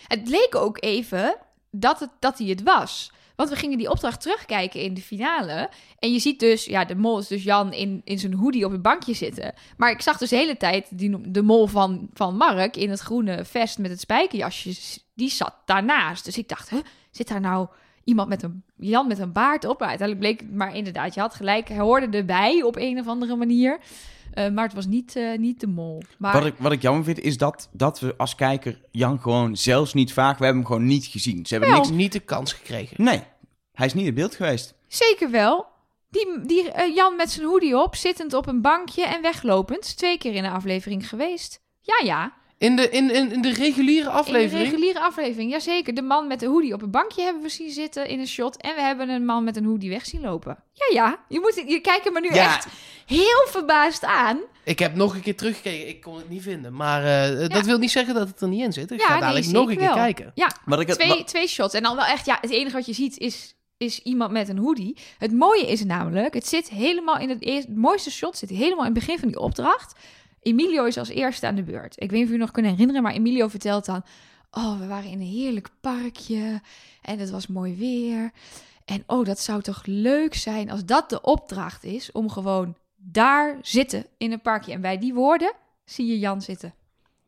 Het leek ook even dat, het, dat hij het was. Want we gingen die opdracht terugkijken in de finale. En je ziet dus, ja, de mol is dus Jan in, in zijn hoodie op het bankje zitten. Maar ik zag dus de hele tijd die, de mol van, van Mark in het groene vest met het spijkerjasje. Die zat daarnaast. Dus ik dacht, huh, zit daar nou iemand met een Jan met een baard op? Uiteindelijk bleek het, maar inderdaad, je had gelijk. Hij hoorde erbij op een of andere manier. Eh, maar het was niet, eh, niet de mol. Maar Wat ik, wat ik jammer vind, is dat, dat we als kijker Jan gewoon zelfs niet vaak... We hebben hem gewoon niet gezien. Ze hebben Wel. niks... Niet de kans gekregen. Nee, hij is niet in beeld geweest. Zeker wel. Die, die eh, Jan met zijn hoodie op, zittend op een bankje en weglopend. Twee keer in de aflevering geweest. Ja, ja. In de, in, in, in de reguliere In de aflevering. reguliere aflevering, jazeker. De man met de hoodie op een bankje hebben we zien zitten in een shot. En we hebben een man met een hoodie weg zien lopen. Ja, ja. Je, moet, je kijkt me nu Ja. echt heel verbaasd aan. Ik heb nog een keer teruggekeken, ik kon het niet vinden. Maar eh, dat wil niet zeggen dat het er niet in zit. Ik Ja, ga dadelijk nog een keer wel. kijken. Ja, ik het, twee, twee shots. En dan wel echt, ja, het enige wat je ziet is, is iemand met een hoodie. Het mooie is namelijk, het zit helemaal in het eerste, het mooiste shot zit helemaal in het begin van die opdracht. Emilio is als eerste aan de beurt. Ik weet niet of u nog kunnen herinneren, maar Emilio vertelt dan, oh, we waren in een heerlijk parkje en het was mooi weer. En oh, dat zou toch leuk zijn als dat de opdracht is om gewoon daar zitten in een parkje. En bij die woorden zie je Jan zitten.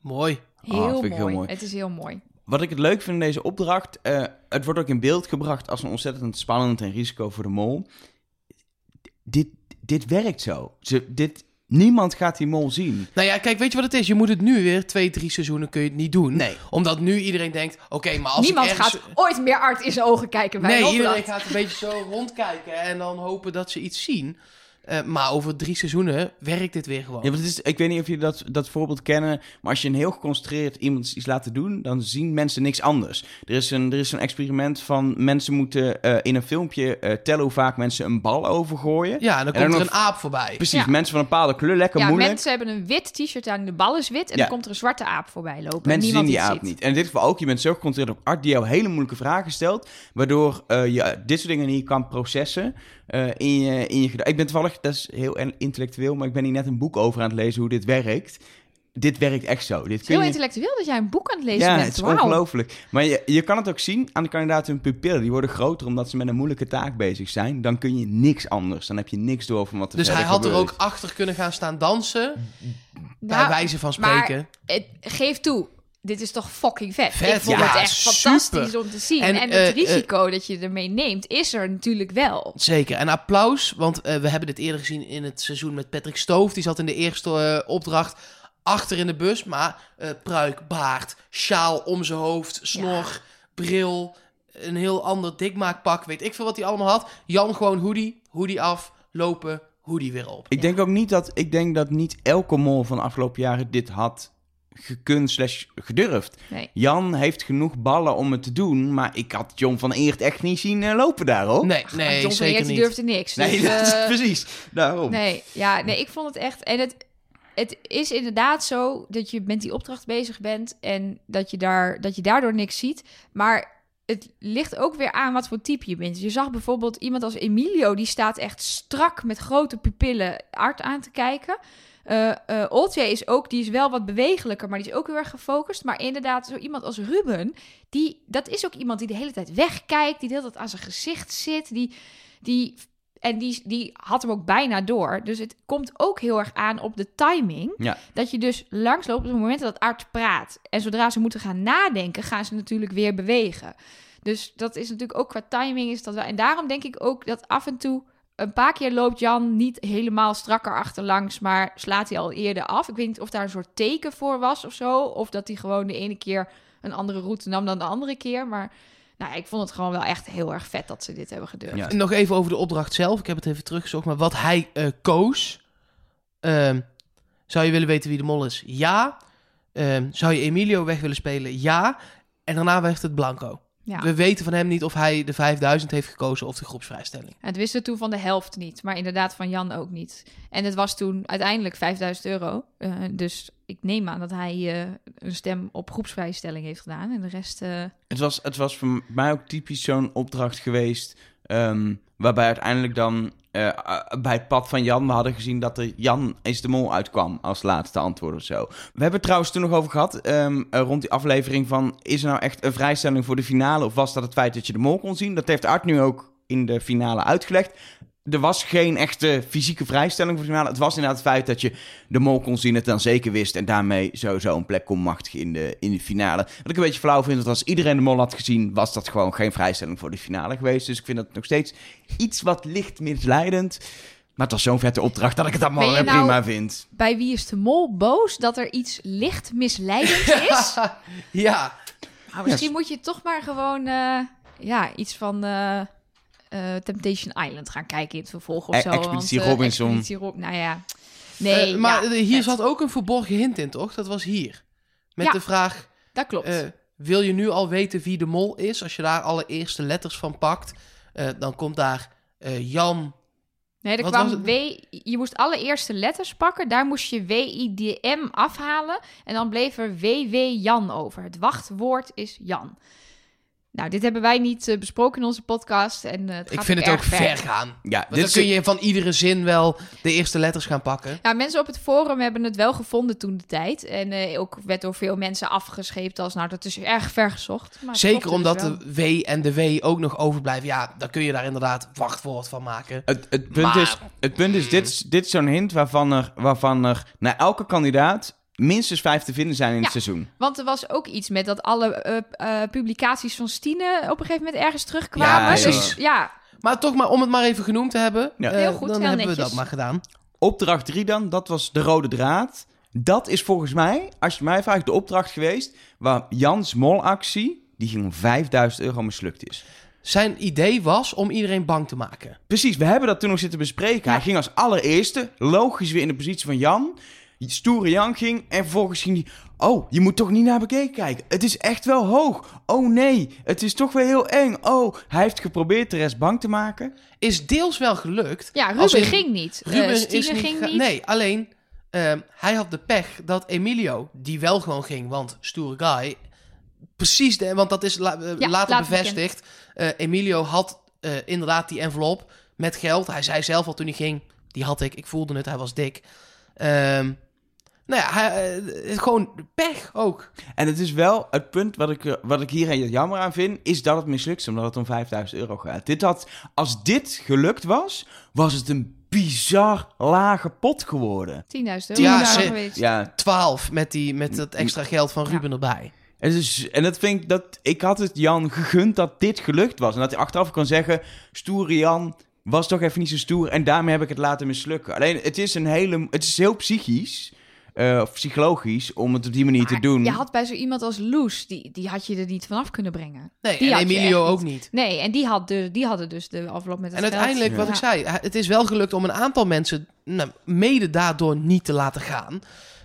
Mooi. Heel, vind ik mooi. heel mooi. Het is heel mooi. wat ik het leuk vind in deze opdracht, eh, het wordt ook in beeld gebracht als een ontzettend spannend en risico voor de mol. Dit, dit werkt zo. Ze, dit, niemand gaat die mol zien. Nou ja, kijk, weet je wat het is? Je moet het nu weer, twee, drie seizoenen kun je het niet doen. Nee. Omdat nu iedereen denkt, oké, maar als Niemand ik ergens... gaat ooit meer art in zijn ogen kijken bij Nee, een iedereen gaat een beetje zo rondkijken en dan hopen dat ze iets zien. Eh, maar over drie seizoenen werkt dit weer gewoon. Ja, want het is, ik weet niet of jullie dat, dat voorbeeld kennen, maar als je een heel geconcentreerd iemand iets laat doen, dan zien mensen niks anders. Er is een, er is een experiment van mensen moeten eh, in een filmpje eh, tellen hoe vaak mensen een bal overgooien. Ja, en dan En komt dan er nog- een aap voorbij. Precies, Ja. mensen van een bepaalde kleur, lekker Ja, moeilijk. mensen hebben een wit t-shirt aan, de bal is wit. En Ja. dan komt er een zwarte aap voorbij lopen. en Mensen zien niemand die iets aap ziet. niet. En in dit geval ook, je bent zo geconcentreerd op art die jou hele moeilijke vragen stelt, waardoor eh, je dit soort dingen niet kan processen eh, in je, in je Ik ben toevallig, dat is heel intellectueel, maar ik ben hier net een boek over aan het lezen hoe dit werkt. Dit werkt echt zo. Dit Het is kun heel je... intellectueel dat jij een boek aan het lezen Ja, bent. het is ongelooflijk. Maar je, je kan het ook zien aan de kandidaten hun pupillen. Die worden groter omdat ze met een moeilijke taak bezig zijn. Dan kun je niks anders. Dan heb je niks door van wat er Dus hij had er ook achter kunnen gaan staan dansen, bij Nou, wijze van maar- spreken. het, geef toe, dit is toch fucking vet. Vet, ik vond ja, het echt super. fantastisch om te zien. En, En, eh, het risico dat je ermee neemt, is er natuurlijk wel. Zeker. En applaus, want eh, we hebben dit eerder gezien in het seizoen met Patrick Stoof. Die zat in de eerste eh, opdracht achter in de bus. Maar eh, pruik, baard, sjaal om zijn hoofd, snor, bril, een heel ander dikmaakpak. Weet ik veel wat hij allemaal had. Jan gewoon hoodie, hoodie af, lopen, hoodie weer op. Ik denk ook niet dat, ik denk dat niet elke mol van de afgelopen jaren dit had gekund slash gedurfd. Nee. Jan heeft genoeg ballen om het te doen, maar ik had John van Eert echt niet zien eh, lopen daar, hoor. Nee, nee, John van zeker Eert, die niet. durfde niks. Nee, dus, [laughs] dat is eh, precies. Daarom. Nee, ja, nee, ik vond het echt. En het, het is inderdaad zo dat je met die opdracht bezig bent en dat je, daar, dat je daardoor niks ziet. Maar het ligt ook weer aan wat voor type je bent. Je zag bijvoorbeeld iemand als Emilio, die staat echt strak met grote pupillen art aan te kijken. Eh, Oltje is ook, die is wel wat bewegelijker, maar die is ook heel erg gefocust. Maar inderdaad, zo iemand als Ruben, die, dat is ook iemand die de hele tijd wegkijkt, die de hele tijd aan zijn gezicht zit, die, die en die, die had hem ook bijna door. Dus het komt ook heel erg aan op de timing. Ja. Dat je dus langsloopt op het moment dat Art praat. En zodra ze moeten gaan nadenken, gaan ze natuurlijk weer bewegen. Dus dat is natuurlijk ook qua timing is dat wel. En daarom denk ik ook dat af en toe een paar keer loopt Jan niet helemaal strakker achterlangs, maar slaat hij al eerder af. Ik weet niet of daar een soort teken voor was of zo, of dat hij gewoon de ene keer een andere route nam dan de andere keer. Maar nou, ik vond het gewoon wel echt heel erg vet dat ze dit hebben gedurfd. En Nog even over de opdracht zelf. Ik heb het even teruggezocht. Maar wat hij eh, koos. Ehm, zou je willen weten wie de mol is? Ja. Ehm, zou je Emilio weg willen spelen? Ja. En daarna werd het Blanco. Ja. We weten van hem niet of hij de 5000 heeft gekozen of de groepsvrijstelling. Het wisten toen van de helft niet, maar inderdaad van Jan ook niet. En het was toen uiteindelijk 5000 euro. Eh, dus ik neem aan dat hij eh, een stem op groepsvrijstelling heeft gedaan. En de rest. eh, Het was, het was voor mij ook typisch zo'n opdracht geweest. ehm, waarbij uiteindelijk dan eh, eh, bij het pad van Jan, we hadden gezien dat er Jan is de mol uitkwam als laatste antwoord of zo. We hebben het trouwens toen nog over gehad, ehm, eh, rond die aflevering van, is er nou echt een vrijstelling voor de finale? Of was dat het feit dat je de mol kon zien? Dat heeft Art nu ook in de finale uitgelegd. Er was geen echte fysieke vrijstelling voor de finale. Het was inderdaad het feit dat je de mol kon zien, het dan zeker wist en daarmee sowieso een plek kon machtigen in de, in de finale. Wat ik een beetje flauw vind, dat als iedereen de mol had gezien, was dat gewoon geen vrijstelling voor de finale geweest. Dus ik vind dat nog steeds iets wat licht misleidend. Maar het was zo'n vette opdracht dat ik het allemaal nou- prima vind. bij wie is de mol boos dat er iets licht misleidend [laughs] is? ja, Nou, misschien moet je toch maar gewoon eh, ja, iets van eh, eh, Temptation Island gaan kijken in het vervolg of E- zo. Expeditie want, eh, Robinson. Expeditie Rob- nou ja. Nee, Eh, maar ja, hier zat ook een verborgen hint in, toch? Dat was hier. Met Ja. de vraag, Dat klopt. wil je nu al weten wie de mol is? Als je daar alle eerste letters van pakt, eh, dan komt daar eh, Jan. Nee, er Wat kwam? W. Je moest alle eerste letters pakken. Daar moest je WIDM afhalen. En dan bleef er WW Jan over. Het wachtwoord is Jan. Nou, dit hebben wij niet eh, besproken in onze podcast. En, eh, het Ik gaat vind het ook ver gaan. Ja, Want dit dan kun je van iedere zin wel de eerste letters gaan pakken. Ja, mensen op het forum hebben het wel gevonden toen de tijd. En eh, ook werd door veel mensen afgescheept als... nou, dat is erg ver gezocht. Maar Zeker omdat dus wel. de W en de W ook nog overblijven. Ja, dan kun je daar inderdaad wachtwoord van maken. Het, het punt Maar- is, het punt is dit, is- dit is zo'n hint waarvan er, waarvan er naar elke kandidaat minstens vijf te vinden zijn in Ja. het seizoen. Want er was ook iets met dat alle eh, eh, publicaties van Stine op een gegeven moment ergens terugkwamen. Ja, dus precies. ja, Maar toch maar om het maar even genoemd te hebben. Ja. eh, Heel goed, dan heel hebben we dat maar gedaan. Opdracht 3 dan, dat was de rode draad. Dat is volgens mij, als je mij vraagt, de opdracht geweest... waar Jans molactie, die ging om 5000 euro mislukt is. Zijn idee was om iedereen bang te maken. Precies, we hebben dat toen nog zitten bespreken. Ja. Hij ging als allereerste, logisch weer in de positie van Jan. Stoere Jan ging en vervolgens ging hij... Oh, je moet toch niet naar bekeken kijken. Het is echt wel hoog. Oh nee, het is toch weer heel eng. Oh, hij heeft geprobeerd de rest bang te maken. Is deels wel gelukt. ja Ruben in- ging niet. Eh, Ruben is niet ging niet. Nee, alleen ehm, hij had de pech dat Emilio, die wel gewoon ging, want stoere guy, precies, de, want dat is la- eh, Ja, later later bevestigd. Eh, Emilio had eh, inderdaad die envelop met geld. Hij zei zelf al toen hij ging, die had ik, ik voelde het, hij was dik. Ehm, nou ja, hij, eh, gewoon pech ook. En het is wel het punt wat ik, er- wat ik hier heel jammer aan vind, is dat het mislukt is omdat het om 5000 euro gaat. Dit had, als dit gelukt was, was het een bizar lage pot geworden. 10.000 euro. Ja, ze- geweest. Ja, 12 met, die, met dat extra geld van Ja. Ruben erbij. en, dus, en dat vind ik dat ik had het Jan gegund dat dit gelukt was. En dat hij achteraf kan zeggen, stoere Jan was toch even niet zo stoer en daarmee heb ik het laten mislukken. Alleen het is een hele, het is heel psychisch, eh, of psychologisch, om het op die manier te doen. Je had bij zo iemand als Loes, die, die had je er niet vanaf kunnen brengen. Nee, Die en Emilio ook niet. Nee, en die, had de, die hadden dus de envelop met het En geld. uiteindelijk, wat Ja. ik zei, het is wel gelukt om een aantal mensen nou, mede daardoor niet te laten gaan.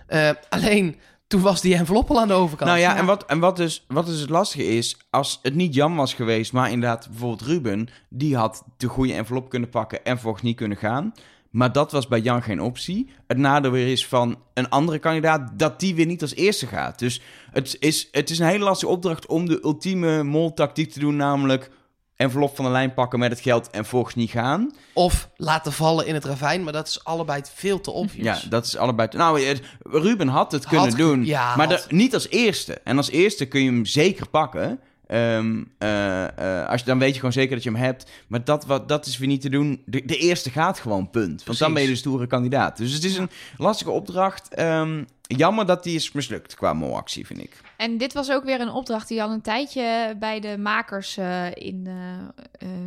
Eh, alleen toen was die envelop al aan de overkant. Nou ja, Ja. en, wat, en wat, dus, wat dus het lastige is, als het niet Jan was geweest, maar inderdaad bijvoorbeeld Ruben, die had de goede envelop kunnen pakken en vervolgens niet kunnen gaan. Maar dat was bij Jan geen optie. Het nadeel weer is van een andere kandidaat dat die weer niet als eerste gaat. Dus het is, het is een hele lastige opdracht om de ultieme moltactiek te doen, namelijk envelop van de lijn pakken met het geld en volgens niet gaan. Of laten vallen in het ravijn, maar dat is allebei veel te obvious. Ja, dat is allebei. te- Nou, Ruben had het kunnen doen, ja, maar de- niet als eerste. En als eerste kun je hem zeker pakken. Ehm, eh, eh, als je, dan weet je gewoon zeker dat je hem hebt. Maar dat, wat, dat is weer niet te doen. De, de eerste gaat gewoon, punt. Want Precies. dan ben je de stoere kandidaat. Dus het is een lastige opdracht. Ehm, jammer dat die is mislukt qua molactie, vind ik. En dit was ook weer een opdracht die al een tijdje bij de makers eh, in,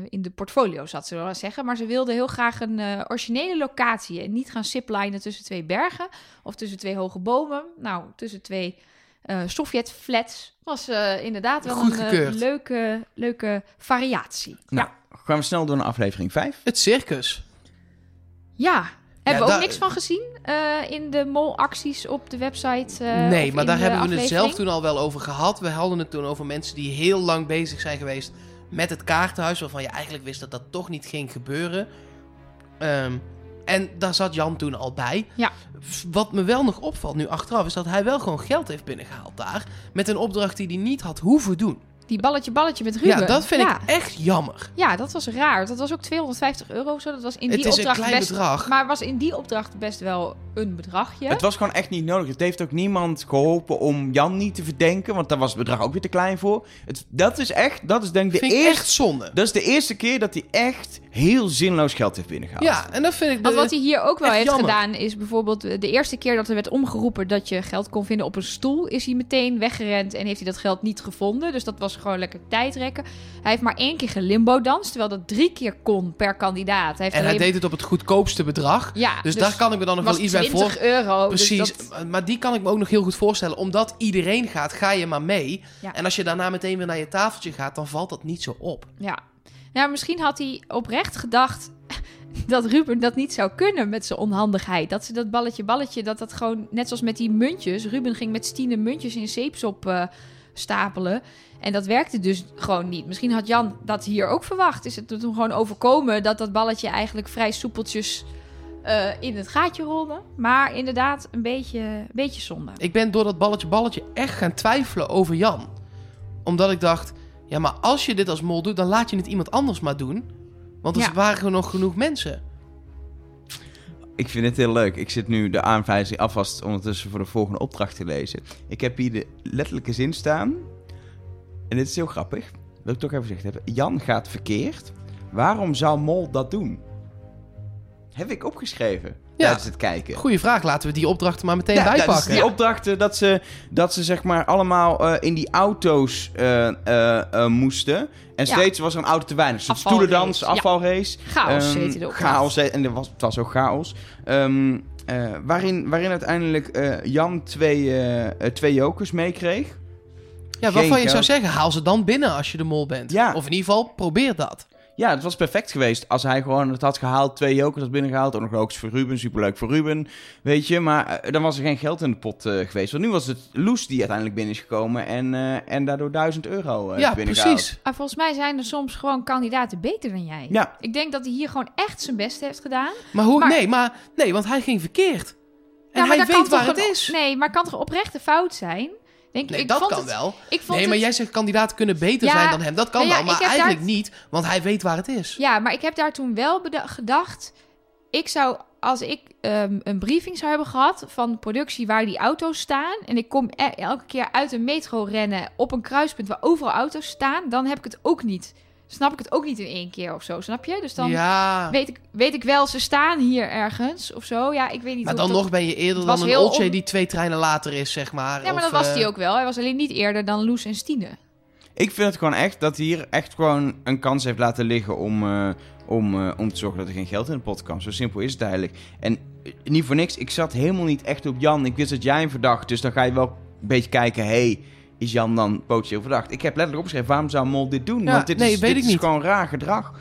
in de portfolio zat, zullen we maar zeggen. Maar ze wilden heel graag een eh, originele locatie en niet gaan ziplinen tussen twee bergen of tussen twee hoge bomen. Nou, tussen twee eh Sovjet-flats was eh, inderdaad wel een eh, leuke, leuke variatie. Nou, gaan we snel door naar aflevering 5. Het circus. Ja, hebben we ook niks van gezien eh, in de molacties op de website? eh, nee, maar daar hebben we het zelf toen al wel over gehad. We hadden het toen over mensen die heel lang bezig zijn geweest met het kaartenhuis. Waarvan je eigenlijk wist dat dat toch niet ging gebeuren. Ehm, en daar zat Jan toen al bij. Ja. Wat me wel nog opvalt nu achteraf is dat hij wel gewoon geld heeft binnengehaald daar. Met een opdracht die hij niet had hoeven doen. Die balletje balletje met Ruben. Ja, dat vind Ja. ik echt jammer. Ja, dat was raar. Dat was ook 250 euro of zo. Dat was in Het die is een opdracht klein best, bedrag. Maar was in die opdracht best wel een bedragje. Het was gewoon echt niet nodig. Het heeft ook niemand geholpen om Jan niet te verdenken. Want daar was het bedrag ook weer te klein voor. Het, dat is echt, dat is denk ik de vind ik eerste... echt zonde. Dat is de eerste keer dat hij echt heel zinloos geld heeft binnengehaald. Ja, en dat vind ik... Want wat hij hier ook wel heeft jammer. gedaan is bijvoorbeeld de eerste keer dat er werd omgeroepen dat je geld kon vinden op een stoel, is hij meteen weggerend en heeft hij dat geld niet gevonden. Dus dat was gewoon lekker tijdrekken. Hij heeft maar één keer gelimbo danst, terwijl dat drie keer kon per kandidaat. Hij heeft En hij deed het op het goedkoopste bedrag. ja, Dus, daar kan ik me dan nog wel iets bij 20 voor... euro. dus Precies, dat- maar die kan ik me ook nog heel goed voorstellen. Omdat iedereen gaat, ga je maar mee. Ja. En als je daarna meteen weer naar je tafeltje gaat, dan valt dat niet zo op. Ja. ja, misschien had hij oprecht gedacht [laughs] dat Ruben dat niet zou kunnen met zijn onhandigheid. Dat ze dat balletje balletje, dat dat gewoon, net zoals met die muntjes. Ruben ging met Stine muntjes in zeepsop eh, stapelen. En dat werkte dus gewoon niet. Misschien had Jan dat hier ook verwacht. Is het toen gewoon overkomen dat dat balletje eigenlijk vrij soepeltjes eh, in het gaatje rolde. Maar inderdaad, een beetje, een beetje zonde. Ik ben door dat balletje balletje echt gaan twijfelen over Jan. Omdat ik dacht, ja, maar als je dit als mol doet, dan laat je het iemand anders maar doen. Want er Ja. waren gewoon nog genoeg mensen. Ik vind het heel leuk. Ik zit nu de aanwijzing alvast ondertussen voor de volgende opdracht te lezen. Ik heb hier de letterlijke zin staan. En dit is heel grappig. Wil ik toch even gezegd hebben. Jan gaat verkeerd. Waarom zou Mol dat doen? Heb ik opgeschreven Ja. tijdens het kijken. Goeie vraag, laten we die opdrachten maar meteen Ja, ja, dus bijpakken. die opdrachten dat ze, dat ze zeg maar allemaal eh, in die auto's eh, eh, moesten. En Ja. steeds was er een auto te weinig. Dus Afvalrace, stoelendans, afvalrace. Chaos heette de opdracht. Chaos, en er was, het was ook chaos. Ehm, eh, waarin, waarin uiteindelijk Jan twee, twee jokers meekreeg. Ja, waarvan je zou zeggen, haal ze dan binnen als je de mol bent. Ja. Of in ieder geval, probeer dat. Ja, het was perfect geweest als hij gewoon het had gehaald. Twee jokers had binnengehaald. Ook nog ook voor Ruben. Superleuk voor Ruben. Weet je, maar eh, dan was er geen geld in de pot eh, geweest. Want nu was het Loes die uiteindelijk binnen is gekomen. En, eh, en daardoor 1000 euro eh ja, precies. Maar volgens mij zijn er soms gewoon kandidaten beter dan jij. Ja, Ik denk dat hij hier gewoon echt zijn best heeft gedaan. Maar hoe... Maar- Nee, maar... Nee, want hij ging verkeerd. En Ja, maar hij weet waar het een- is. Nee, maar kan toch oprechte fout zijn? Denk, Nee, ik dat vond kan het, wel. Ik vond Nee, het, maar jij zegt kandidaten kunnen beter Ja, zijn dan hem. Dat kan nou ja, wel, maar eigenlijk daar- niet. Want hij weet waar het is. Ja, maar ik heb daar toen wel gedacht. Ik zou, als ik ehm, een briefing zou hebben gehad van de productie waar die auto's staan. En ik kom e- elke keer uit een metro rennen op een kruispunt waar overal auto's staan. Dan heb ik het ook niet. Snap ik het ook niet in één keer of zo, snap je? Dus dan ja, weet, ik, weet ik wel, ze staan hier ergens of zo. Ja, ik weet niet maar dan nog ben je eerder dan een Olcay on- die twee treinen later is, zeg maar. Ja, maar Of, dat was eh, hij ook wel. Hij was alleen niet eerder dan Loes en Stine. ik vind het gewoon echt dat hij hier echt gewoon een kans heeft laten liggen om, eh, om, eh, om te zorgen dat er geen geld in de pot kan. Zo simpel is het eigenlijk. En eh, niet voor niks, ik zat helemaal niet echt op Jan. Ik wist dat jij hem verdacht, dus dan ga je wel een beetje kijken, hey, is Jan dan potentieel verdacht? Ik heb letterlijk opgeschreven, waarom zou Mol dit doen? Ja, Want dit nee, is, weet dit ik is niet. gewoon raar gedrag.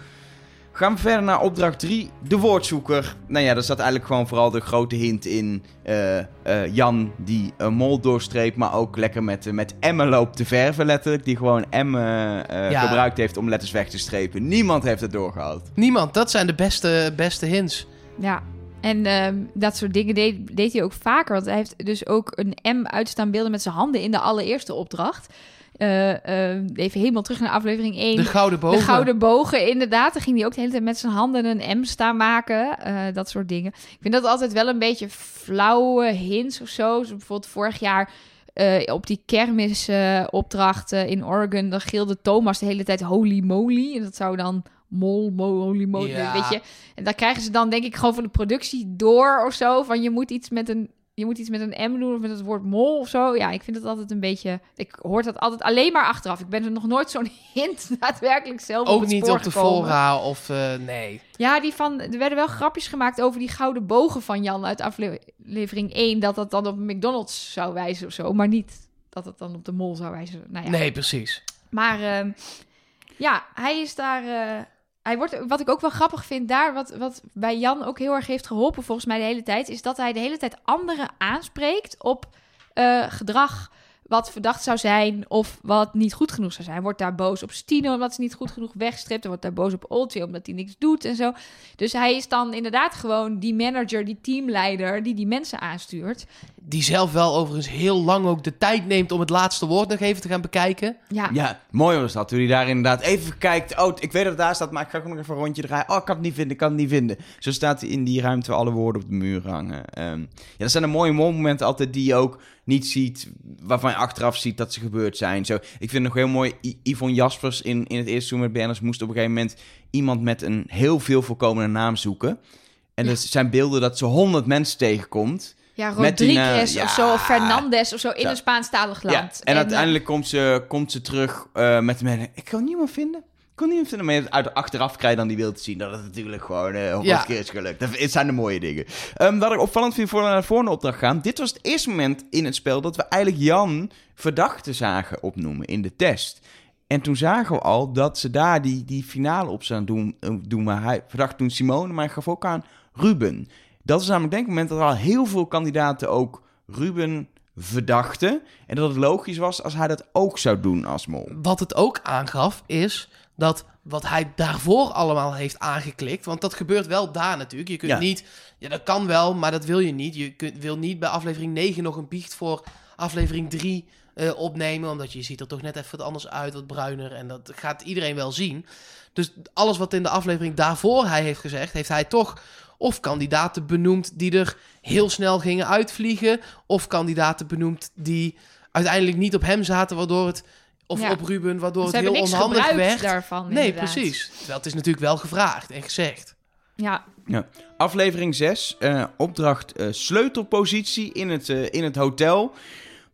Gaan we verder naar opdracht 3, de woordzoeker. Nou ja, daar zat eigenlijk gewoon vooral de grote hint in. eh, eh, Jan die een mol doorstreept, maar ook lekker met, eh, met emmen loopt te verven letterlijk. Die gewoon emmen eh, Ja. gebruikt heeft om letters weg te strepen. Niemand heeft het doorgehaald. Niemand, dat zijn de beste, beste hints. Ja. En ehm, dat soort dingen deed, deed hij ook vaker. Want hij heeft dus ook een M uitstaan beelden met zijn handen in de allereerste opdracht. Eh, eh, even helemaal terug naar aflevering 1. De gouden bogen. De gouden bogen, inderdaad. Dan ging hij ook de hele tijd met zijn handen een M staan maken. eh, dat soort dingen. Ik vind dat altijd wel een beetje flauwe hints of zo. Bijvoorbeeld vorig jaar op die kermisopdrachten in Oregon. Dan gilde Thomas de hele tijd holy moly. En dat zou dan mol, mo, holy moly, Ja. weet je. En daar krijgen ze dan denk ik gewoon van de productie door of zo. Van je moet iets met een... Je moet iets met een M doen of met het woord mol of zo. Ja, ik vind het altijd een beetje... Ik hoor dat altijd alleen maar achteraf. Ik ben er nog nooit zo'n [laughs] hint daadwerkelijk zelf op Ook het niet op de fora of... eh, nee. Ja, die van, er werden wel grapjes gemaakt over die gouden bogen van Jan uit aflevering 1. Dat dat dan op McDonald's zou wijzen of zo. Maar niet dat het dan op de mol zou wijzen. Nou ja. Nee, precies. Maar ehm, ja, hij is daar. eh, hij wordt, wat ik ook wel grappig vind daar, wat, wat bij Jan ook heel erg heeft geholpen, volgens mij de hele tijd, is dat hij de hele tijd anderen aanspreekt op eh, gedrag wat verdacht zou zijn of wat niet goed genoeg zou zijn. Wordt daar boos op Stino omdat ze niet goed genoeg wegstript. Hij wordt daar boos op Oltje omdat hij niks doet en zo. Dus hij is dan inderdaad gewoon die manager, die teamleider die die mensen aanstuurt. Die zelf wel overigens heel lang ook de tijd neemt om het laatste woord nog even te gaan bekijken. Ja, Ja, mooi was dat. Toen hij daar inderdaad even kijkt. Oh, ik weet dat het daar staat, maar ik ga ook nog even een rondje draaien. Oh, ik kan het niet vinden, ik kan het niet vinden. Zo staat hij in die ruimte alle woorden op de muur hangen. Ehm, ja, dat zijn de mooie momenten altijd die je ook niet ziet, waarvan je achteraf ziet dat ze gebeurd zijn. Zo, ik vind het nog heel mooi, I- Yvonne Jaspers in, in het eerste seizoen met BNS moest op een gegeven moment iemand met een heel veel voorkomende naam zoeken. En Ja. dat zijn beelden dat ze honderd mensen tegenkomt. ja Met die, Rodriguez eh, of ja. zo, of Fernandez of zo in Zo. een Spaanstalig land. Ja, en, eh, uiteindelijk komt, ze, komt ze terug eh, met de Ik kan niemand vinden. Ik kon niemand vinden. Maar uit, achteraf krijg je dan die beeld te zien dat het natuurlijk gewoon honderd Ja. keer is gelukt. Dat is- zijn de mooie dingen. Ehm, wat ik opvallend vind voor we naar de volgende opdracht gaan. Dit was het eerste moment in het spel dat we eigenlijk Jan verdachte zagen opnoemen in de test. En toen zagen we al dat ze daar die, die finale op zouden doen, eh, doen. Maar hij verdacht toen Simone, maar hij gaf ook aan Ruben. Dat is namelijk denk ik het moment dat er al heel veel kandidaten ook Ruben verdachten. En dat het logisch was als hij dat ook zou doen als mol. Wat het ook aangaf is dat wat hij daarvoor allemaal heeft aangeklikt. Want dat gebeurt wel daar natuurlijk. Je kunt Ja. niet. Ja, dat kan wel, maar dat wil je niet. Je kunt, wil niet bij aflevering 9 nog een biecht voor aflevering 3 eh, opnemen. Omdat je ziet er toch net even wat anders uit, wat bruiner. En dat gaat iedereen wel zien. Dus alles wat in de aflevering daarvoor hij heeft gezegd, heeft hij toch of kandidaten benoemd die er heel snel gingen uitvliegen. Of kandidaten benoemd die uiteindelijk niet op hem zaten, waardoor het. Of Ja. op Ruben, waardoor ze het heel onhandig werd. daarvan. Nee, inderdaad. precies. Terwijl het is natuurlijk wel gevraagd en gezegd. Ja, Aflevering 6, eh, opdracht eh, sleutelpositie in het, eh, in het hotel.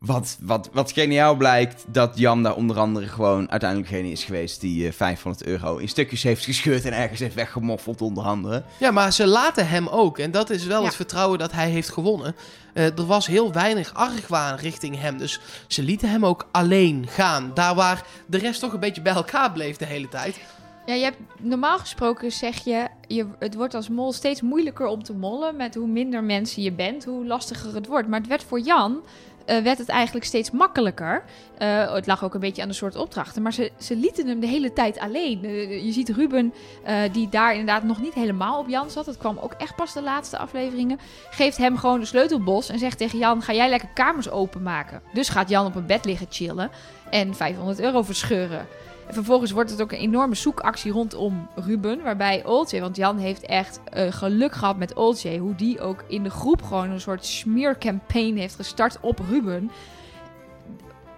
Wat, wat, wat geniaal blijkt, dat Jan daar onder andere gewoon uiteindelijk geen is geweest die eh, 500 euro in stukjes heeft gescheurd en ergens heeft weggemoffeld onder andere. Ja, maar ze laten hem ook. En dat is wel Ja. het vertrouwen dat hij heeft gewonnen. Eh, er was heel weinig argwaan richting hem. Dus ze lieten hem ook alleen gaan. Daar waar de rest toch een beetje bij elkaar bleef de hele tijd. Ja, je hebt, normaal gesproken zeg je, je, het wordt als mol steeds moeilijker om te mollen. Met hoe minder mensen je bent, hoe lastiger het wordt. Maar het werd voor Jan, eh, werd het eigenlijk steeds makkelijker. Eh, het lag ook een beetje aan de soort opdrachten. Maar ze, ze lieten hem de hele tijd alleen. Eh, je ziet Ruben, die daar inderdaad nog niet helemaal op Jan zat. Dat kwam ook echt pas de laatste afleveringen. Geeft hem gewoon de sleutelbos en zegt tegen Jan, ga jij lekker kamers openmaken. Dus gaat Jan op een bed liggen chillen en 500 euro verscheuren. En vervolgens wordt het ook een enorme zoekactie rondom Ruben. Waarbij Oltje, want Jan heeft echt eh, geluk gehad met Oltje. Hoe die ook in de groep gewoon een soort smeercampaign heeft gestart op Ruben.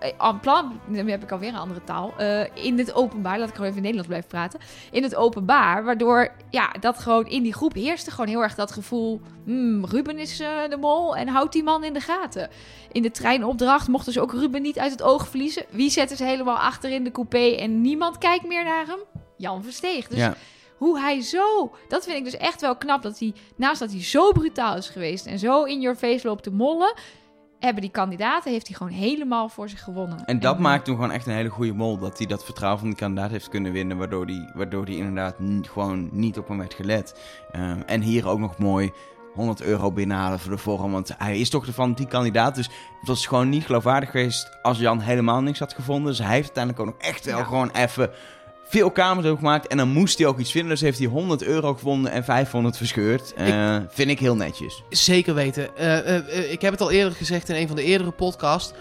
Eh, En plan, nu heb ik alweer een andere taal. eh, in het openbaar, laat ik gewoon even in Nederlands blijven praten. In het openbaar, waardoor ja, dat gewoon in die groep heerste gewoon heel erg dat gevoel. hmm, Ruben is eh, de mol en houdt die man in de gaten. In de treinopdracht mochten ze ook Ruben niet uit het oog verliezen. Wie zetten ze helemaal achter in de coupé en niemand kijkt meer naar hem? Jan Versteeg. Dus Ja. hoe hij zo... Dat vind ik dus echt wel knap. Dat hij, naast dat hij zo brutaal is geweest en zo in your face loopt te mollen... hebben die kandidaten, heeft hij gewoon helemaal voor zich gewonnen. En dat maakt hem gewoon echt een hele goede mol. Dat hij dat vertrouwen van de kandidaat heeft kunnen winnen. Waardoor hij waardoor die inderdaad gewoon niet op hem werd gelet. Ehm, en hier ook nog mooi 100 euro binnenhalen voor de vorm. Want hij is toch de van die kandidaat. Dus het was gewoon niet geloofwaardig geweest als Jan helemaal niks had gevonden. Dus hij heeft uiteindelijk ook nog echt wel Ja. gewoon even veel kamers ook gemaakt. En dan moest hij ook iets vinden. Dus heeft hij 100 euro gewonnen en 500 verscheurd. Eh, vind ik heel netjes. Zeker weten. Eh, eh, ik heb het al eerder gezegd in een van de eerdere podcasts.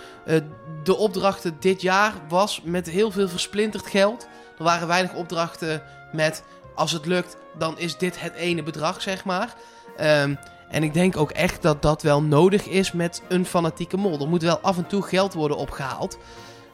De opdrachten dit jaar was met heel veel versplinterd geld. Er waren weinig opdrachten met als het lukt, dan is dit het ene bedrag, zeg maar. Ehm, en ik denk ook echt dat dat wel nodig is met een fanatieke mol. Er moet wel af en toe geld worden opgehaald.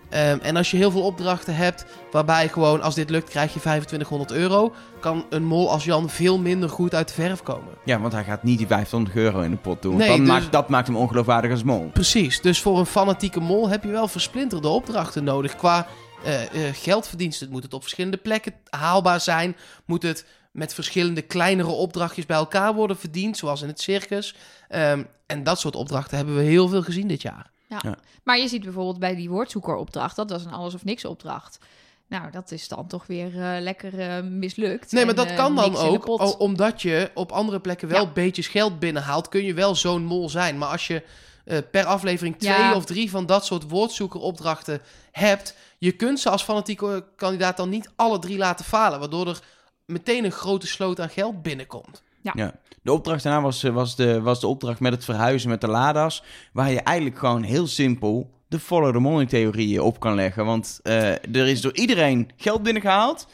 Ehm, en als je heel veel opdrachten hebt, waarbij gewoon als dit lukt krijg je 2500 euro, kan een mol als Jan veel minder goed uit de verf komen. Ja, want hij gaat niet die 500 euro in de pot doen. Nee, dan dus- maakt, dat maakt hem ongeloofwaardig als mol. Precies, dus voor een fanatieke mol heb je wel versplinterde opdrachten nodig. Qua eh, eh, geldverdiensten moet het op verschillende plekken haalbaar zijn. Moet het met verschillende kleinere opdrachtjes bij elkaar worden verdiend, zoals in het circus. Ehm, en dat soort opdrachten hebben we heel veel gezien dit jaar. Maar je ziet bijvoorbeeld bij die woordzoekeropdracht, dat was een alles of niks opdracht. Nou, dat is dan toch weer eh, lekker eh, mislukt. Nee, maar En, dat eh, kan dan ook, omdat je op andere plekken wel Ja. beetjes geld binnenhaalt, kun je wel zo'n mol zijn. Maar als je per aflevering twee Ja. of drie van dat soort woordzoekeropdrachten hebt, je kunt ze als fanatieke kandidaat dan niet alle drie laten falen, waardoor er meteen een grote sloot aan geld binnenkomt. De opdracht daarna was, eh, was, de, was de opdracht met het verhuizen met de Lada's. Waar je eigenlijk gewoon heel simpel de follow the money theorie op kan leggen. Want eh, er is door iedereen geld binnengehaald.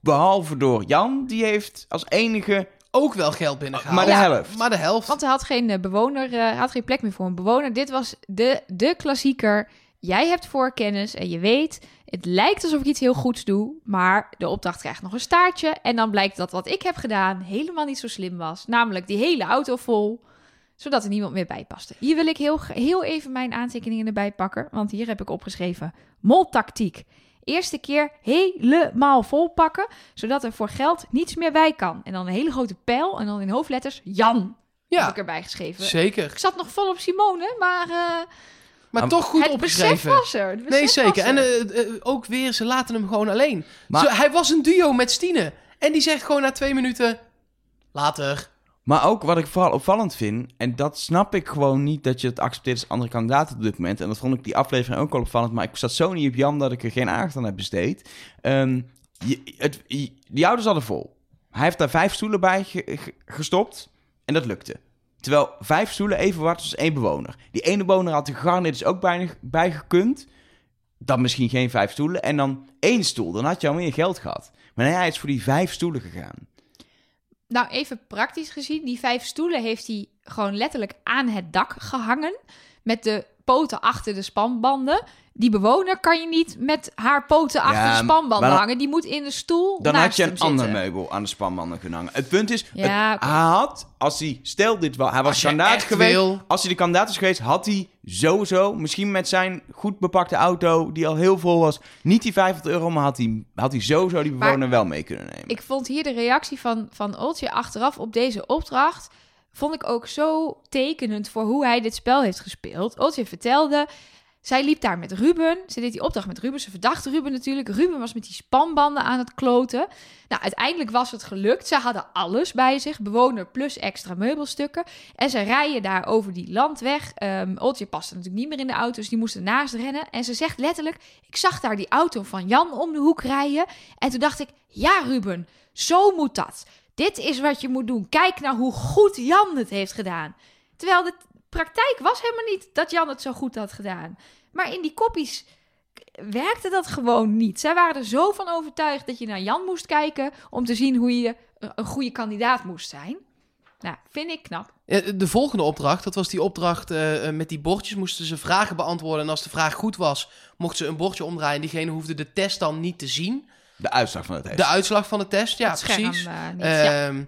Behalve door Jan. Die heeft als enige... Ook wel geld binnengehaald. Maar de Ja. helft. Maar de helft. Want hij had geen eh, bewoner, eh, hij had geen plek meer voor een bewoner. Dit was de, de klassieker. Jij hebt voorkennis en je weet, het lijkt alsof ik iets heel goeds doe, maar de opdracht krijgt nog een staartje. En dan blijkt dat wat ik heb gedaan helemaal niet zo slim was. Namelijk die hele auto vol, zodat er niemand meer bij paste. Hier wil ik heel, heel even mijn aantekeningen erbij pakken, want hier heb ik opgeschreven moltactiek. Eerste keer helemaal vol pakken, zodat er voor geld niets meer bij kan. En dan een hele grote pijl en dan in hoofdletters Jan heb ja, ik erbij geschreven. zeker. Ik zat nog vol op Simone, maar eh, Maar toch goed het besef opgeschreven. was er. Het Nee, zeker. was En eh, eh, ook weer, ze laten hem gewoon alleen. Maar- Zo, hij was een duo met Stine. En die zegt gewoon na twee minuten... Later. Maar ook wat ik vooral opvallend vind, en dat snap ik gewoon niet dat je het accepteert als andere kandidaten op dit moment. En dat vond ik die aflevering ook wel opvallend, maar ik zat zo niet op Jan dat ik er geen aandacht aan heb besteed. Ehm, je, het, je- die auto's hadden vol. Hij heeft daar vijf stoelen bij ge- ge- gestopt en dat lukte. Terwijl vijf stoelen even waard als één bewoner. Die ene bewoner had de garnet dus ook bij, bij. Dan misschien geen vijf stoelen. En dan één stoel. Dan had je al meer geld gehad. Maar hij is voor die vijf stoelen gegaan. Nou, even praktisch gezien, die vijf stoelen heeft hij gewoon letterlijk aan het dak gehangen. Met de poten achter de spanbanden. Die bewoner kan je niet met haar poten achter Ja, de spanbanden dan- hangen. Die moet in de stoel Dan naast had je een ander zitten. meubel aan de spanbanden kunnen hangen. Het punt is, Ja, het- hij had, als hij, stel dit wel, hij was kandidaat geweest. wil. Als hij de kandidaat is geweest, had hij sowieso, misschien met zijn goed bepakte auto, die al heel vol was, niet die 500 euro, maar had hij, had hij sowieso die Maar- bewoner wel mee kunnen nemen. Ik vond hier de reactie van, van Oltje achteraf op deze opdracht... vond ik ook zo tekenend voor hoe hij dit spel heeft gespeeld. Oltje vertelde... Zij liep daar met Ruben. Ze deed die opdracht met Ruben. Ze verdachte Ruben natuurlijk. Ruben was met die spanbanden aan het kloten. Nou, uiteindelijk was het gelukt. Ze hadden alles bij zich. Bewoner plus extra meubelstukken. En ze rijden daar over die landweg. Ehm Oltje paste natuurlijk niet meer in de auto, dus die moest ernaast rennen. En ze zegt letterlijk, ik zag daar die auto van Jan om de hoek rijden. En toen dacht ik, ja Ruben, zo moet dat. Dit is wat je moet doen. Kijk nou hoe goed Jan het heeft gedaan. Terwijl de praktijk was helemaal niet dat Jan het zo goed had gedaan. Maar in die koppies werkte dat gewoon niet. Zij waren er zo van overtuigd dat je naar Jan moest kijken om te zien hoe je een goede kandidaat moest zijn. Nou, vind ik knap. De volgende opdracht, dat was die opdracht eh, eh, met die bordjes, moesten ze vragen beantwoorden. En als de vraag goed was, mochten ze een bordje omdraaien. En diegene hoefde de test dan niet te zien. De uitslag van het test. De uitslag van de test, ja, Het scherm, precies. eh. Ja. Ehm,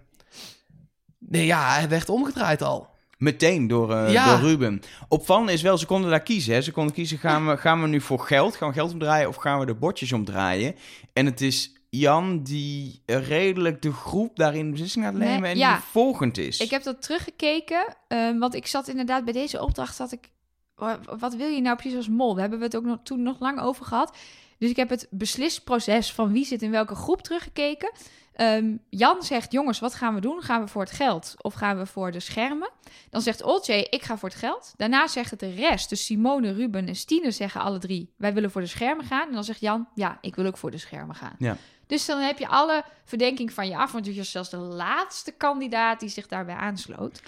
Nee, ja, hij werd omgedraaid al. Meteen door, Ja. door Ruben. Opvallend is wel, ze konden daar kiezen. Hè. Ze konden kiezen, gaan we, gaan we nu voor geld, gaan we geld omdraaien of gaan we de bordjes omdraaien? En het is Jan die redelijk de groep daarin beslissing gaat Nee, nemen en ja. die volgend is. Ik heb dat teruggekeken, ehm, want ik zat inderdaad bij deze opdracht, zat ik, wa- wat wil je nou precies als mol? Daar hebben we het ook nog, toen nog lang over gehad. Dus ik heb het beslisproces van wie zit in welke groep teruggekeken. Ehm, Jan zegt, jongens, wat gaan we doen? Gaan we voor het geld of gaan we voor de schermen? Dan zegt Olcay, ik ga voor het geld. Daarna zegt het de rest, dus Simone, Ruben en Stine zeggen alle drie, wij willen voor de schermen gaan. En dan zegt Jan, ja, ik wil ook voor de schermen gaan. Ja. Dus dan heb je alle verdenking van je af, want je was zelfs de laatste kandidaat die zich daarbij aansloot.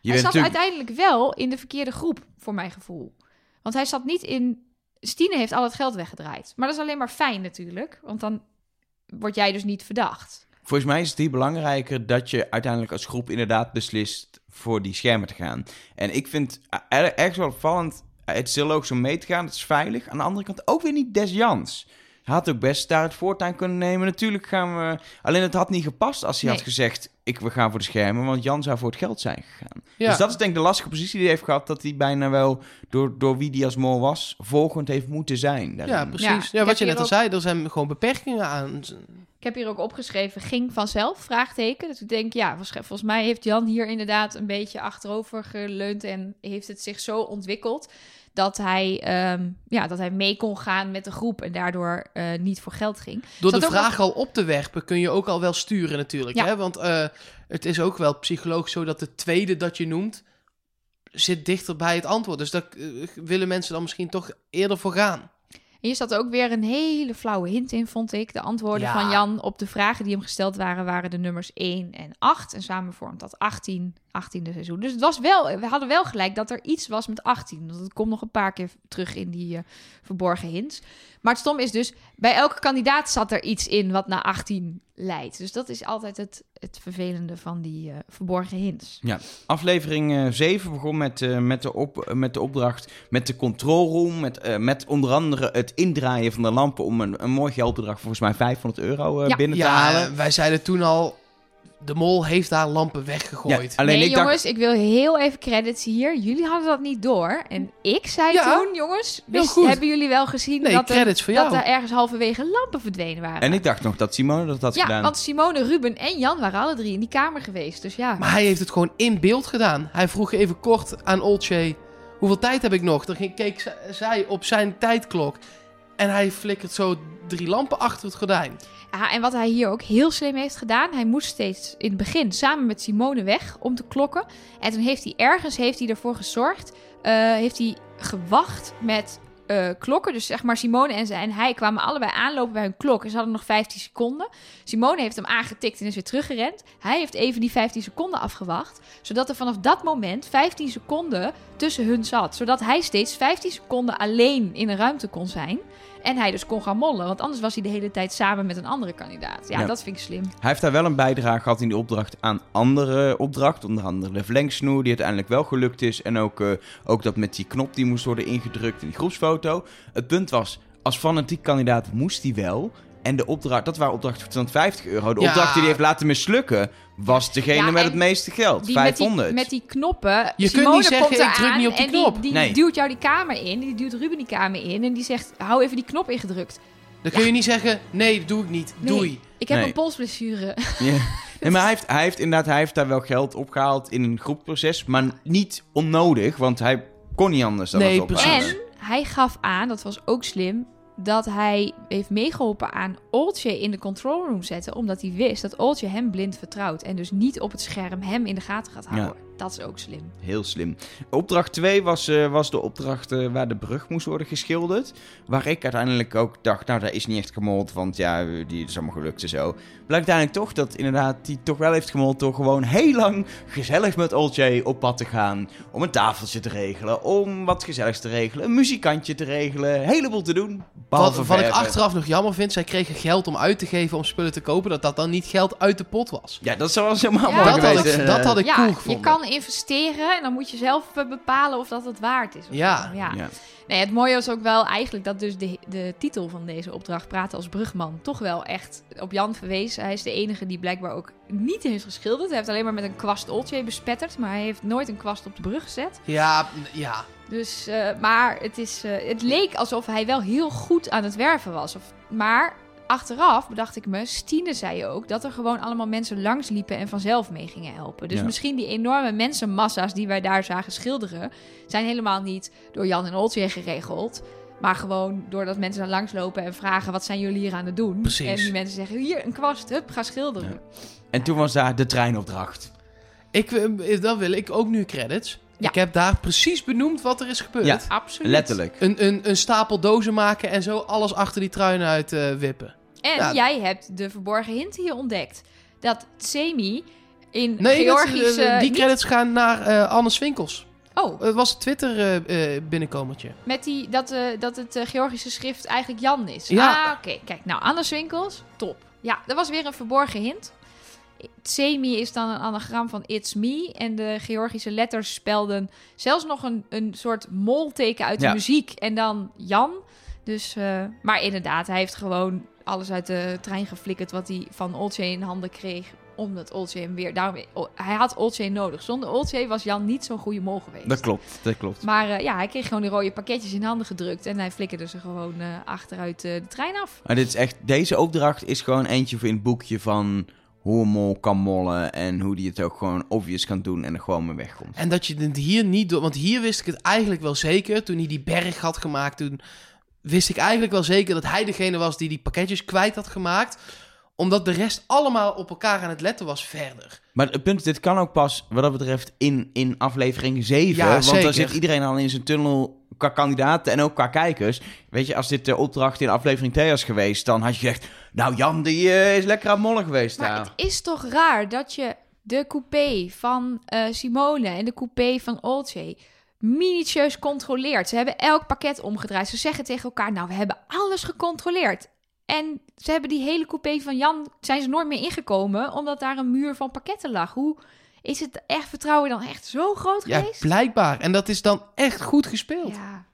je hij zat natuurlijk... uiteindelijk wel in de verkeerde groep, voor mijn gevoel. Want hij zat niet in... Stine heeft al het geld weggedraaid. Maar dat is alleen maar fijn natuurlijk, want dan word jij dus niet verdacht. Volgens mij is het hier belangrijker dat je uiteindelijk als groep inderdaad beslist voor die schermen te gaan. En ik vind ergens wel opvallend, het is heel logisch om mee te gaan, het is veilig. Aan de andere kant ook weer niet des Jans. Hij had ook best daar het voortuin kunnen nemen. Natuurlijk gaan we... Alleen het had niet gepast als hij Nee. had gezegd, ik, we gaan voor de schermen, want Jan zou voor het geld zijn gegaan. Ja. Dus dat is denk ik de lastige positie die hij heeft gehad, dat hij bijna wel, door, door wie die als mol was, volgend heeft moeten zijn. daarin. Ja, precies. Ja, wat je net al ook- zei, er zijn gewoon beperkingen aan. Ik heb hier ook opgeschreven, ging vanzelf, vraagteken. Dus ik denk, ja, volgens mij heeft Jan hier inderdaad een beetje achterover geleund... en heeft het zich zo ontwikkeld dat hij, ehm, ja, dat hij mee kon gaan met de groep... en daardoor eh, niet voor geld ging. Door Zat de vraag al op te werpen kun je ook al wel sturen natuurlijk. Ja. Hè? Want eh, het is ook wel psychologisch zo dat de tweede dat je noemt... zit dichter bij het antwoord. Dus daar eh, willen mensen dan misschien toch eerder voor gaan. En hier zat ook weer een hele flauwe hint in, vond ik. De antwoorden Ja. van Jan op de vragen die hem gesteld waren... waren de nummers 1 en 8. En samen vormt dat 18, 18e seizoen. Dus het was wel, we hadden wel gelijk dat er iets was met 18. Want het komt nog een paar keer terug in die eh, verborgen hints. Maar het stom is dus, bij elke kandidaat zat er iets in wat naar 18 leidt. Dus dat is altijd het, het vervelende van die eh, verborgen hints. Aflevering eh 7 begon met, eh, met, de op, eh, met de opdracht met de control room. Met, eh, met onder andere het indraaien van de lampen om een, een mooi geldbedrag, volgens mij 500 euro eh, Ja. binnen te Ja, halen. wij zeiden toen al... De mol heeft daar lampen weggegooid. Ja, alleen nee, ik jongens, dacht, ik wil heel even credits hier. Jullie hadden dat niet door. En ik zei Ja. toen, jongens, wist- hebben jullie wel gezien Nee, dat, er, dat er ergens halverwege lampen verdwenen waren? en ik dacht nog dat Simone dat had ja, gedaan. want Simone, Ruben en Jan waren alle drie in die kamer geweest. Dus ja, Maar hij heeft het gewoon in beeld gedaan. Hij vroeg even kort aan Olcay... Hoeveel tijd heb ik nog? Dan ging- keek zij op zijn tijdklok. En hij flikkert zo drie lampen achter het gordijn. Ja, en wat hij hier ook heel slim heeft gedaan, hij moest steeds in het begin samen met Simone weg om te klokken. En toen heeft hij ergens heeft hij ervoor gezorgd, eh, heeft hij gewacht met eh, klokken. Dus zeg maar Simone en, ze, en hij kwamen allebei aanlopen bij hun klok. En ze hadden nog 15 seconden. Simone heeft hem aangetikt en is weer teruggerend. Hij heeft even die 15 seconden afgewacht. Zodat er vanaf dat moment 15 seconden tussen hun zat. Zodat hij steeds 15 seconden alleen in een ruimte kon zijn. En hij dus kon gaan mollen. Want anders was hij de hele tijd samen met een andere kandidaat. Ja, Ja. dat vind ik slim. Hij heeft daar wel een bijdrage gehad in die opdracht aan andere opdrachten. Onder andere de verlengsnoer, die uiteindelijk wel gelukt is. En ook, eh, ook dat met die knop die moest worden ingedrukt in die groepsfoto. Het punt was, als fanatiek kandidaat moest hij wel. En de opdracht, dat waren opdrachten voor 250 euro. De Ja. opdracht die hij heeft laten mislukken, was degene Ja, met het meeste geld. Die met, 500. die, met die knoppen. Je kunt Simone niet zeggen, komt ik druk niet op die knop. Die, die Nee. duwt jou die kamer in. Die duwt Ruben die kamer in. En die zegt, hou even die knop ingedrukt. Dan kun je niet zeggen, nee, dat doe ik niet. Nee. Doei. Ik heb Nee. een polsblessure. [laughs] Ja. Nee, maar hij heeft, hij heeft inderdaad hij heeft daar wel geld opgehaald in een groepproces. Maar niet onnodig, want hij kon niet anders dan Nee, het precies. ophalen. En hij gaf aan, dat was ook slim, dat hij heeft meegeholpen aan Oltje in de control room zetten. Omdat hij wist dat Oltje hem blind vertrouwt. En dus niet op het scherm hem in de gaten gaat houden. Dat is ook slim. Heel slim. Opdracht 2 was, eh, was de opdracht eh, waar de brug moest worden geschilderd. Waar ik uiteindelijk ook dacht, nou, dat is niet echt gemold, want ja, die is allemaal gelukt en zo. Blijkt uiteindelijk toch dat inderdaad die toch wel heeft gemold door gewoon heel lang gezellig met Olcay op pad te gaan. Om een tafeltje te regelen, om wat gezelligs te regelen, een muzikantje te regelen, een heleboel te doen. Wat, ik achteraf nog jammer vind, zij kregen geld om uit te geven om spullen te kopen, dat dat dan niet geld uit de pot was. Ja, dat zou wel eens helemaal Ja. mooi Dat had, ik, dat had ik ja, cool je gevonden. kan investeren en dan moet je zelf bepalen of dat het waard is. of Ja. zo. ja. Ja. Nee, het mooie was ook wel eigenlijk dat dus de, de titel van deze opdracht, Praten als Brugman, toch wel echt op Jan verwees. Hij is de enige die blijkbaar ook niet heeft geschilderd. Hij heeft alleen maar met een kwast Oltje bespetterd, maar hij heeft nooit een kwast op de brug gezet. Ja, ja. Dus, eh, maar het, is, eh, het leek alsof hij wel heel goed aan het werven was. Of, maar achteraf bedacht ik me, Stine zei ook dat er gewoon allemaal mensen langs liepen en vanzelf mee gingen helpen. Dus Ja. misschien die enorme mensenmassa's die wij daar zagen schilderen, zijn helemaal niet door Jan en Oltje geregeld. Maar gewoon doordat mensen er langs lopen en vragen: wat zijn jullie hier aan het doen? Precies. En die mensen zeggen: hier een kwast, hup, ga schilderen. Ja. En toen was daar de treinopdracht. Ik, eh, dan wil ik ook nu credits. Ja. Ik heb daar precies benoemd wat er is gebeurd. Ja. Absoluut. Letterlijk. Een, een, een stapel dozen maken en zo alles achter die truien uit eh, wippen. En Ja. jij hebt de verborgen hint hier ontdekt. Dat Semi in Nee, dat, Georgische... eh, die niet- credits gaan naar eh Anne Swinkels. Oh, Het was Twitter binnenkomertje. met die, dat, dat het Georgische schrift eigenlijk Jan is. Ja. Ah, oké. Kijk, nou, Anne Swinkels, top. Ja, dat was weer een verborgen hint. Semi is dan een anagram van It's Me. En de Georgische letters spelden zelfs nog een, een soort molteken uit de Ja. muziek. En dan Jan. Dus, eh, maar inderdaad, hij heeft gewoon alles uit de trein geflikkerd wat hij van Olcay in handen kreeg. Omdat Olcay hem weer... Daarom, hij had Olcay nodig. Zonder Olcay was Jan niet zo'n goede mol geweest. Dat klopt, dat klopt. Maar eh, ja, hij kreeg gewoon die rode pakketjes in handen gedrukt. En hij flikkerde ze gewoon eh, achteruit de trein af. Maar dit is echt, deze opdracht is gewoon eentje voor in het boekje van hoe een mol kan mollen en hoe die het ook gewoon obvious kan doen en er gewoon mee wegkomt. En dat je het hier niet doet. Want hier wist ik het eigenlijk wel zeker. Toen hij die berg had gemaakt, toen wist ik eigenlijk wel zeker dat hij degene was die die pakketjes kwijt had gemaakt. Omdat de rest allemaal op elkaar aan het letten was verder. Maar het punt dit kan ook pas wat dat betreft in, in aflevering 7. Ja, want zeker. dan zit iedereen al in zijn tunnel qua kandidaten en ook qua kijkers. Weet je, als dit de opdracht in aflevering 2 was geweest, dan had je gezegd... Nou, Jan, die eh, is lekker aan het mollen geweest. Maar daar. het is toch raar dat je de coupé van eh, Simone en de coupé van Olcay minutieus controleert. Ze hebben elk pakket omgedraaid. Ze zeggen tegen elkaar, nou, we hebben alles gecontroleerd. En ze hebben die hele coupé van Jan, zijn ze nooit meer ingekomen, omdat daar een muur van pakketten lag. Hoe is het echt vertrouwen dan echt zo groot Ja, geweest? blijkbaar. En dat is dan echt goed gespeeld. Ja,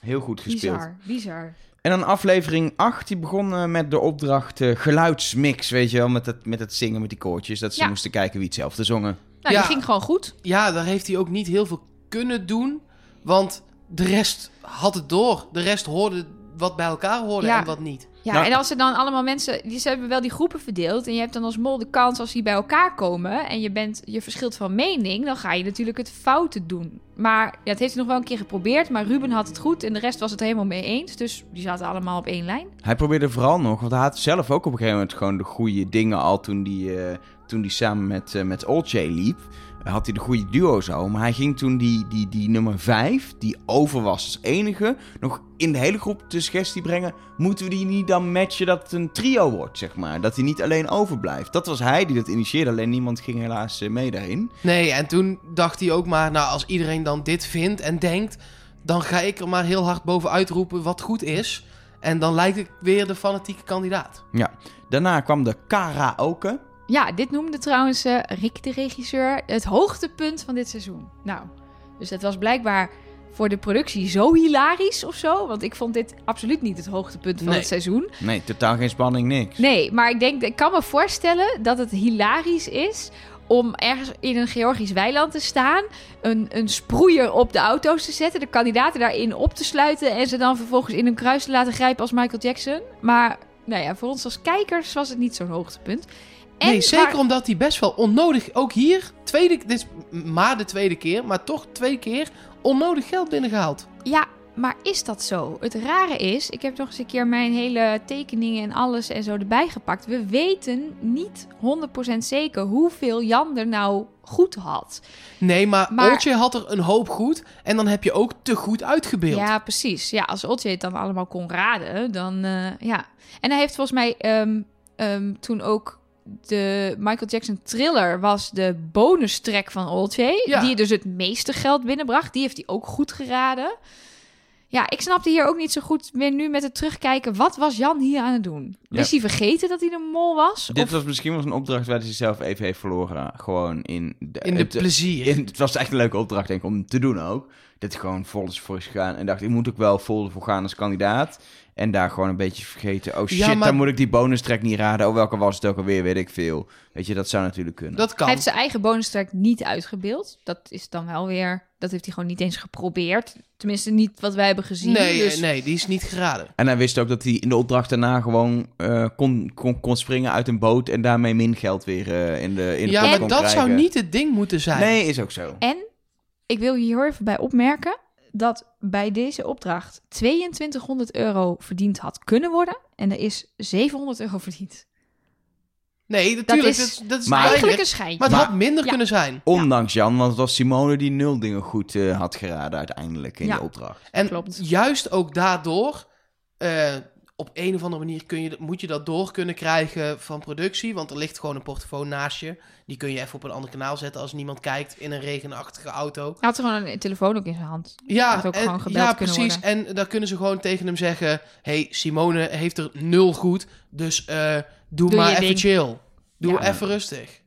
Heel goed gespeeld. bizar, bizar. En dan aflevering 8, die begon eh, met de opdracht eh, geluidsmix, weet je wel, met het, met het zingen met die koortjes. Dat ze Ja. moesten kijken wie hetzelfde zongen. Nou, Ja. die ging gewoon goed. Ja, daar heeft hij ook niet heel veel kunnen doen. Want de rest had het door. De rest hoorde wat bij elkaar hoorde Ja. en wat niet. Ja, Nou- en als er dan allemaal mensen... Die, ze hebben wel die groepen verdeeld. En je hebt dan als mol de kans als die bij elkaar komen... en je, bent, je verschilt van mening... dan ga je natuurlijk het foute doen. Maar ja, het heeft hij nog wel een keer geprobeerd... maar Ruben had het goed en de rest was het helemaal mee eens. Dus die zaten allemaal op één lijn. Hij probeerde vooral nog, want hij had zelf ook op een gegeven moment gewoon de goede dingen al toen die, eh, toen die samen met, eh met Olcay liep. Had hij de goede duo's al, maar hij ging toen die, die, die nummer 5, die over was als enige, nog in de hele groep de suggestie brengen. Moeten we die niet dan matchen dat het een trio wordt, zeg maar? Dat hij niet alleen overblijft. Dat was hij die dat initieerde, alleen niemand ging helaas eh, mee daarin. Nee, en toen dacht hij ook maar... Nou, als iedereen dan dit vindt en denkt... dan ga ik er maar heel hard bovenuit roepen wat goed is. En dan lijkt ik weer de fanatieke kandidaat. Daarna kwam de karaoke. Ja, dit noemde trouwens eh, Rick, de regisseur, het hoogtepunt van dit seizoen. Nou, dus het was blijkbaar voor de productie zo hilarisch of zo. Want ik vond dit absoluut niet het hoogtepunt van Nee. het seizoen. Nee, totaal geen spanning, niks. Nee, maar ik denk, ik kan me voorstellen dat het hilarisch is om ergens in een Georgisch weiland te staan, een, een sproeier op de auto's te zetten, de kandidaten daarin op te sluiten en ze dan vervolgens in een kruis te laten grijpen als Michael Jackson. Maar nou ja, voor ons als kijkers was het niet zo'n hoogtepunt. Nee, zeker waar- omdat hij best wel onnodig, ook hier, tweede, dit is maar de tweede keer, maar toch twee keer onnodig geld binnengehaald. Ja, maar is dat zo? Het rare is, ik heb nog eens een keer mijn hele tekeningen en alles en zo erbij gepakt. We weten niet 100% zeker hoeveel Jan er nou goed had. Nee, maar, Maar- Oltje had er een hoop goed en dan heb je ook te goed uitgebeeld. Ja, precies. Ja, als Otje het dan allemaal kon raden, dan eh, ja. En hij heeft volgens mij ehm, ehm, toen ook de Michael Jackson thriller was de bonus track van Oltje, Ja. die dus het meeste geld binnenbracht. Die heeft hij ook goed geraden. Ja, ik snapte hier ook niet zo goed meer nu met het terugkijken. Wat was Jan hier aan het doen? Ja. Is hij vergeten dat hij de mol was? Dit Of- was misschien wel een opdracht waar hij zichzelf even heeft verloren. Gewoon in de, In de het- plezier. in- het was echt een leuke opdracht, denk ik, om te doen ook. Dat hij gewoon vol is voor is gegaan. En dacht, ik moet ook wel vol voor gaan als kandidaat. En daar gewoon een beetje vergeten. Oh shit, Ja, maar- dan moet ik die bonus track niet raden. Oh, welke was het ook alweer, weet ik veel. Weet je, dat zou natuurlijk kunnen. Dat kan. Hij heeft zijn eigen bonus track niet uitgebeeld. Dat is dan wel weer... Dat heeft hij gewoon niet eens geprobeerd. Tenminste, niet wat wij hebben gezien. nee, dus... nee, die is niet geraden. En hij wist ook dat hij in de opdracht daarna gewoon eh, kon, kon, kon springen uit een boot. En daarmee min geld weer eh, in de in de Ja, pot maar dat zou niet het ding moeten zijn. Nee, is ook zo. En ik wil hier even bij opmerken dat bij deze opdracht 2200 euro verdiend had kunnen worden. En er is 700 euro verdiend. Nee, natuurlijk. Dat is, dat is Maar- Eigenlijk een schijntje. Maar het Maar- had minder Ja. kunnen zijn. Ondanks Jan, want het was Simone die nul dingen goed eh, had geraden uiteindelijk in Ja. de opdracht. En Klopt. juist ook daardoor, eh, op een of andere manier kun je, moet je dat door kunnen krijgen van productie. Want er ligt gewoon een portofoon naast je. Die kun je even op een ander kanaal zetten als niemand kijkt in een regenachtige auto. Hij had gewoon een telefoon ook in zijn hand. Ja, Had ook en- gewoon gebeld ja precies. En dan kunnen ze gewoon tegen hem zeggen... hey, Simone heeft er nul goed, dus eh, doe, Doe maar even ding. chill. Doe Ja. even rustig.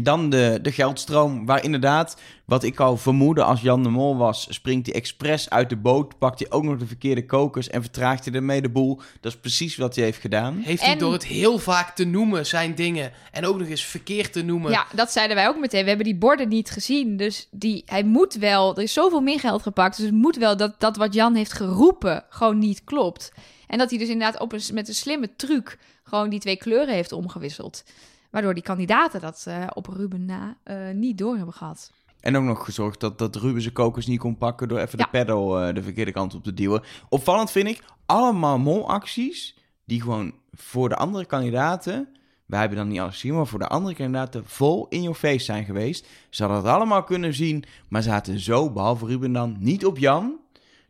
Dan de, de geldstroom, waar inderdaad, wat ik al vermoedde als Jan de Mol was, springt hij expres uit de boot, pakt hij ook nog de verkeerde kokers en vertraagt hij ermee de boel. Dat is precies wat hij heeft gedaan. Heeft hij door het heel vaak te noemen, zijn dingen... en ook nog eens verkeerd te noemen... Ja, dat zeiden wij ook meteen. We hebben die borden niet gezien. Dus die, hij moet wel... Er is zoveel meer geld gepakt. Dus het moet wel dat, dat wat Jan heeft geroepen gewoon niet klopt. En dat hij dus inderdaad op een, met een slimme truc... gewoon die twee kleuren heeft omgewisseld. Waardoor die kandidaten dat eh, op Ruben na eh, niet door hebben gehad. En ook nog gezorgd dat, dat Ruben zijn kokers niet kon pakken door even Ja. de pedal eh, de verkeerde kant op te duwen. Opvallend vind ik, allemaal molacties die gewoon voor de andere kandidaten, wij hebben dan niet alles gezien, maar voor de andere kandidaten vol in your face zijn geweest. Ze hadden het allemaal kunnen zien, maar zaten zo, behalve Ruben dan, niet op Jan,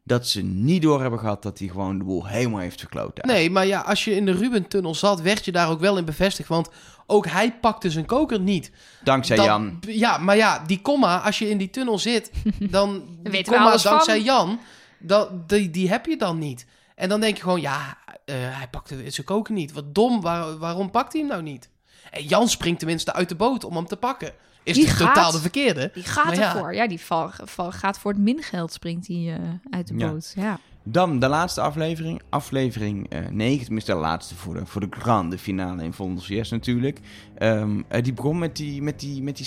dat ze niet door hebben gehad dat hij gewoon de boel helemaal heeft verkloot. daar. Nee, maar ja, als je in de Ruben-tunnel zat, werd je daar ook wel in bevestigd. Want ook hij pakte zijn koker niet. Dankzij Dan- Jan. Ja, maar ja, die komma, als je in die tunnel zit, [laughs] dan... die weten we komma dankzij van. Jan, dat, die, die heb je dan niet. En dan denk je gewoon, ja, eh, hij pakte zijn koker niet. Wat dom, waar- waarom pakt hij hem nou niet? En Jan springt tenminste uit de boot om hem te pakken. Is Die gaat. totaal de verkeerde. Die gaat Maar ervoor. Ja, die val, val- gaat voor het mingeld springt hij eh, uit de Ja. boot. Ja. Dan de laatste aflevering, aflevering eh 9, tenminste de laatste voor de, voor de grande finale in Vondels Yes natuurlijk. Ehm, eh, die begon met die, met die, met die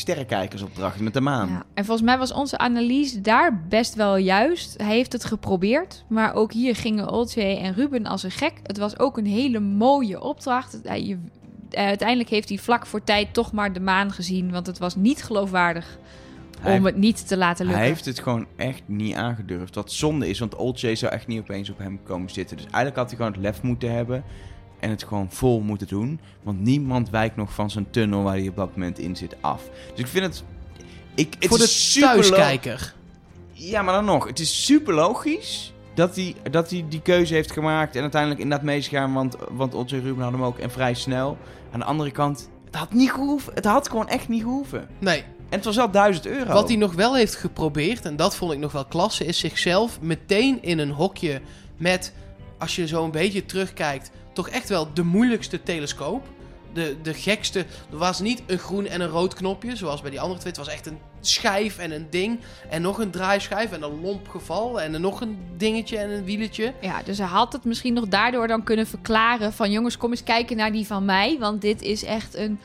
met de maan. Ja, en volgens mij was onze analyse daar best wel juist. Hij heeft het geprobeerd, maar ook hier gingen Oltje en Ruben als een gek. Het was ook een hele mooie opdracht. Eh, uiteindelijk heeft hij vlak voor tijd toch maar de maan gezien, want het was niet geloofwaardig Hij- om het niet te laten lukken. Hij heeft het gewoon echt niet aangedurfd. Wat zonde is, want Old Jay zou echt niet opeens op hem komen zitten. Dus eigenlijk had hij gewoon het lef moeten hebben. En het gewoon vol moeten doen. Want niemand wijkt nog van zijn tunnel waar hij op dat moment in zit af. Dus ik vind het... Ik, het Voor de thuiskijker. Ja, maar dan nog. Het is super logisch dat hij, dat hij die keuze heeft gemaakt. En uiteindelijk inderdaad mee is gegaan. Want, want Otto en Ruben hadden hem ook. En vrij snel. Aan de andere kant, het had niet gehoeven. Het had gewoon echt niet gehoeven. Nee, En het was wel 1000 euro. Wat hij nog wel heeft geprobeerd, en dat vond ik nog wel klasse, is zichzelf meteen in een hokje met als je zo een beetje terugkijkt, toch echt wel de moeilijkste telescoop. De, de gekste. Er was niet een groen en een rood knopje, zoals bij die andere twee. Het was echt een schijf en een ding. En nog een draaischijf en een lomp geval. En dan nog een dingetje en een wieletje. Ja, dus hij had het misschien nog daardoor dan kunnen verklaren van... jongens, kom eens kijken naar die van mij, want dit is echt een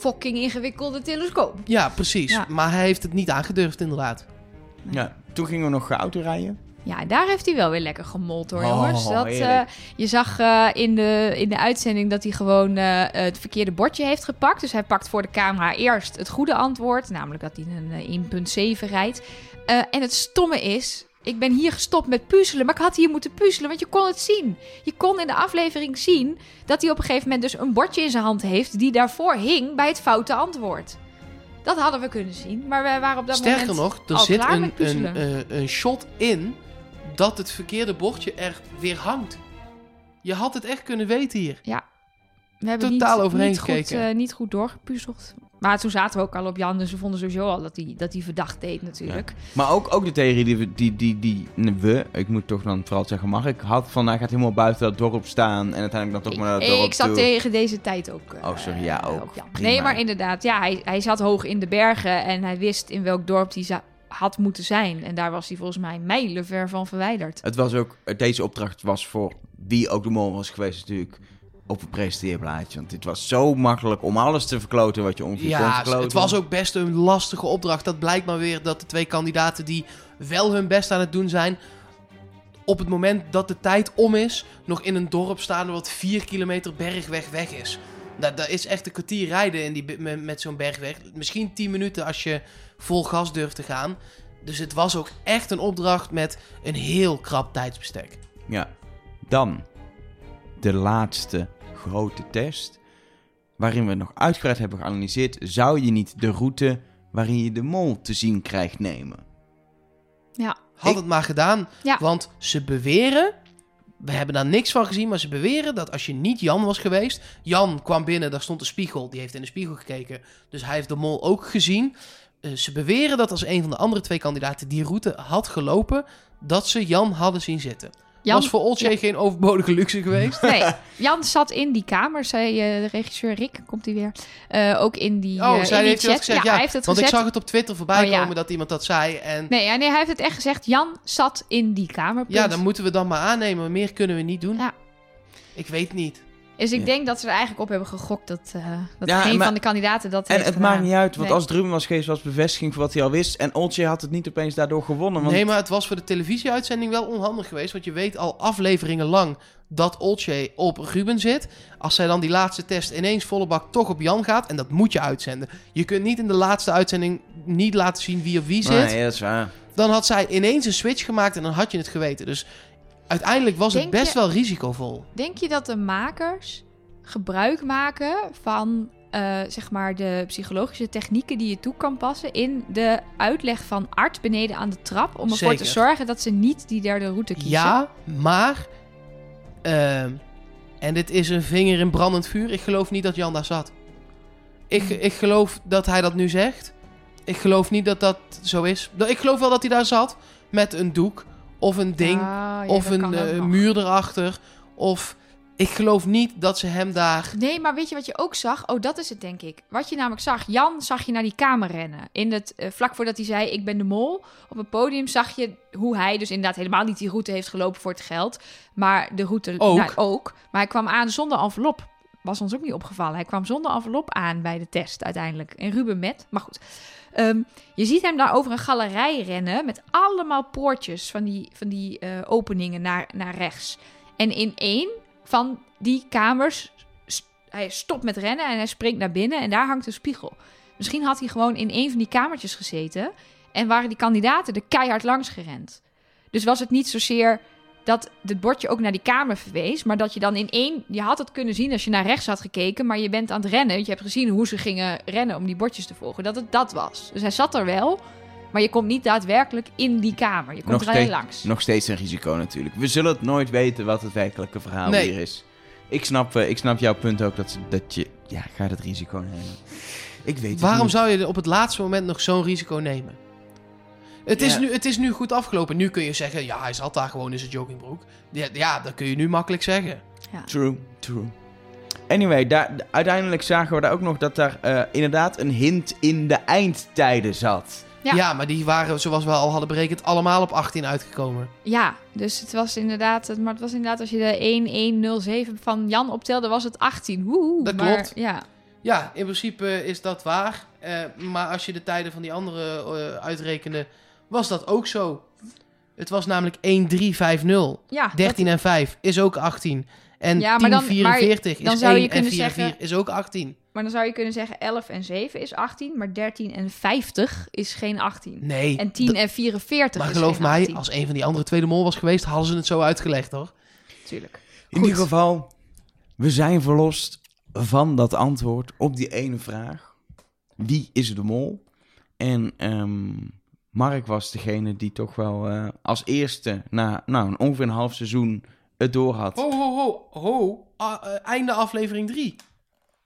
fucking ingewikkelde telescoop. Ja, precies. Ja. Maar hij heeft het niet aangedurfd, inderdaad. Ja, toen gingen we nog autorijden. Ja, daar heeft hij wel weer lekker gemold hoor, Oh, jongens. Dat, eh, je zag eh, in, de, in de uitzending dat hij gewoon eh, het verkeerde bordje heeft gepakt. Dus hij pakt voor de camera eerst het goede antwoord, namelijk dat hij een eh, 1.7 rijdt. Eh, en het stomme is, ik ben hier gestopt met puzzelen, maar ik had hier moeten puzzelen, want je kon het zien. Je kon in de aflevering zien dat hij op een gegeven moment dus een bordje in zijn hand heeft die daarvoor hing bij het foute antwoord. Dat hadden we kunnen zien, maar we waren op dat Sterker moment nog, er al zit klaar een, met puzzelen. een, eh, een shot in dat het verkeerde bordje er weer hangt. Je had het echt kunnen weten hier. We hebben Totaal niet, overheen niet goed, gekeken. eh, niet goed doorgepuzzeld. Maar toen zaten we ook al op Jan, dus we vonden sowieso al dat hij, dat hij verdacht deed natuurlijk. Maar ook, ook de theorie die, we- die, die, die we, ik moet toch dan vooral zeggen, mag ik, had van hij gaat helemaal buiten dat dorp staan en uiteindelijk dan toch maar naar ik, dat dorp ik zat toe. tegen deze tijd ook. eh, Oh, sorry, ja, ook. Jan. Prima. Nee, maar inderdaad, ja, hij, hij zat hoog in de bergen en hij wist in welk dorp hij za- had moeten zijn. En daar was hij volgens mij mijlenver van verwijderd. Het was ook, deze opdracht was voor wie ook de mol was geweest natuurlijk op het presenteerblaadje. Want dit was zo makkelijk om alles te verkloten wat je ongeveer Ja, verkloten. het was ook best een lastige opdracht. Dat blijkt maar weer dat de twee kandidaten die wel hun best aan het doen zijn... op het moment dat de tijd om is... nog in een dorp staan wat vier kilometer bergweg weg is. Dat, dat is echt een kwartier rijden in die, met zo'n bergweg. Misschien tien minuten als je vol gas durft te gaan. Dus het was ook echt een opdracht met een heel krap tijdsbestek. Ja. Dan de laatste grote test. Waarin we nog uitgebreid hebben geanalyseerd. Zou je niet de route waarin je de mol te zien krijgt nemen? Ja, Had het maar gedaan. Ja. Want ze beweren. We hebben daar niks van gezien, maar ze beweren dat als je niet Jan was geweest. Jan kwam binnen, daar stond een spiegel. Die heeft in de spiegel gekeken. Dus hij heeft de mol ook gezien. Eh, ze beweren dat als een van de andere twee kandidaten die route had gelopen. dat ze Jan hadden zien zitten. Jan, was voor Olcay ja. geen overbodige luxe geweest? Nee, [laughs] Jan zat in die kamer, zei eh, de regisseur Rick, komt hij weer. Eh, ook in die, Oh, eh, zij in heeft chat. gezegd. Ja, hij heeft het want ik zag het op Twitter voorbij Oh, ja. komen dat iemand dat zei. En Nee, ja, nee, hij heeft het echt gezegd. Jan zat in die kamer. ja, dan moeten we dan maar aannemen. Meer kunnen we niet doen. Ja. Ik weet niet. Dus ik Ja. denk dat ze er eigenlijk op hebben gegokt dat, eh dat Ja, geen maar- van de kandidaten dat En heeft het gedaan. maakt niet uit, want Nee. als het Ruben was geweest, was het bevestiging voor wat hij al wist. En Oltje had het niet opeens daardoor gewonnen. Want Nee, maar het was voor de televisieuitzending wel onhandig geweest. Want je weet al afleveringen lang dat Olcay op Ruben zit. Als zij dan die laatste test ineens volle bak toch op Jan gaat. En dat moet je uitzenden. Je kunt niet in de laatste uitzending niet laten zien wie op wie zit. Nee, dat is waar. Dan had zij ineens een switch gemaakt en dan had je het geweten. Dus uiteindelijk was het best je- wel risicovol. Denk je dat de makers gebruik maken van eh, zeg maar de psychologische technieken die je toe kan passen in de uitleg van Art beneden aan de trap om ervoor Zeker. te zorgen dat ze niet die derde route kiezen? Ja, maar... ehm, en dit is een vinger in brandend vuur. Ik geloof niet dat Jan daar zat. Ik, Hmm. ik geloof dat hij dat nu zegt. Ik geloof niet dat dat zo is. Ik geloof wel dat hij daar zat met een doek of een ding Ah, ja, of een eh, muur erachter. Of ik geloof niet dat ze hem daar... Nee, maar weet je wat je ook zag? Oh, dat is het denk ik. Wat je namelijk zag, Jan zag je naar die kamer rennen. In het, eh, vlak voordat hij zei, ik ben de mol. Op het podium zag je hoe hij dus inderdaad helemaal niet die route heeft gelopen voor het geld. Maar de route Ook. nou, ook. Maar hij kwam aan zonder envelop. Was ons ook niet opgevallen. Hij kwam zonder envelop aan bij de test uiteindelijk. En Ruben met. Maar goed. Ehm, je ziet hem daar over een galerij rennen met allemaal poortjes van die, van die eh, openingen naar, naar rechts. En in één van die kamers hij stopt met rennen en hij springt naar binnen en daar hangt een spiegel. Misschien had hij gewoon in een van die kamertjes gezeten en waren die kandidaten er keihard langs gerend. Dus was het niet zozeer dat het bordje ook naar die kamer verwees, maar dat je dan in één, je had het kunnen zien als je naar rechts had gekeken, maar je bent aan het rennen, want je hebt gezien hoe ze gingen rennen om die bordjes te volgen, dat het dat was. Dus hij zat er wel, maar je komt niet daadwerkelijk in die kamer. Je komt Nog er alleen langs. Nog steeds een risico natuurlijk. We zullen het nooit weten wat het werkelijke verhaal Nee. hier is. Ik snap, eh, ik snap jouw punt ook dat, dat je... Ja, ga het risico nemen. Ik weet het Waarom niet. zou je op het laatste moment nog zo'n risico nemen? Het is, nu, het is nu goed afgelopen. Nu kun je zeggen, ja, hij zat daar gewoon in zijn joggingbroek. Ja, ja dat kun je nu makkelijk zeggen. True, true. Anyway, daar, uiteindelijk zagen we daar ook nog dat daar eh, inderdaad een hint in de eindtijden zat. Ja. Ja. maar die waren, zoals we al hadden berekend, allemaal op 18 uitgekomen. Ja, dus het was inderdaad, maar het was inderdaad als je de 1107 van Jan optelde, was het 18. Woehoe. Dat maar, klopt. Ja, Ja, in principe is dat waar. Eh, maar als je de tijden van die andere eh, uitrekende, was dat ook zo. Het was namelijk 1350. ja 13 en 5 is ook 18. En Ja, maar dan- 1044 maar dan is zou je 1 en kunnen 4 en zeggen- 4 is ook 18. maar dan zou je kunnen zeggen 11 en 7 is 18, maar 13 en 50 is geen 18. Nee. En 10 dat- en 44 maar is geloof geen mij, 18. als een van die andere tweede mol was geweest, hadden ze het zo uitgelegd hoor. Tuurlijk. In ieder geval, we zijn verlost van dat antwoord op die ene vraag. Wie is de mol? En ehm, Mark was degene die toch wel eh, als eerste na nou, een ongeveer een half seizoen het door had. Ho, ho, ho, ho. Eh, einde aflevering 3.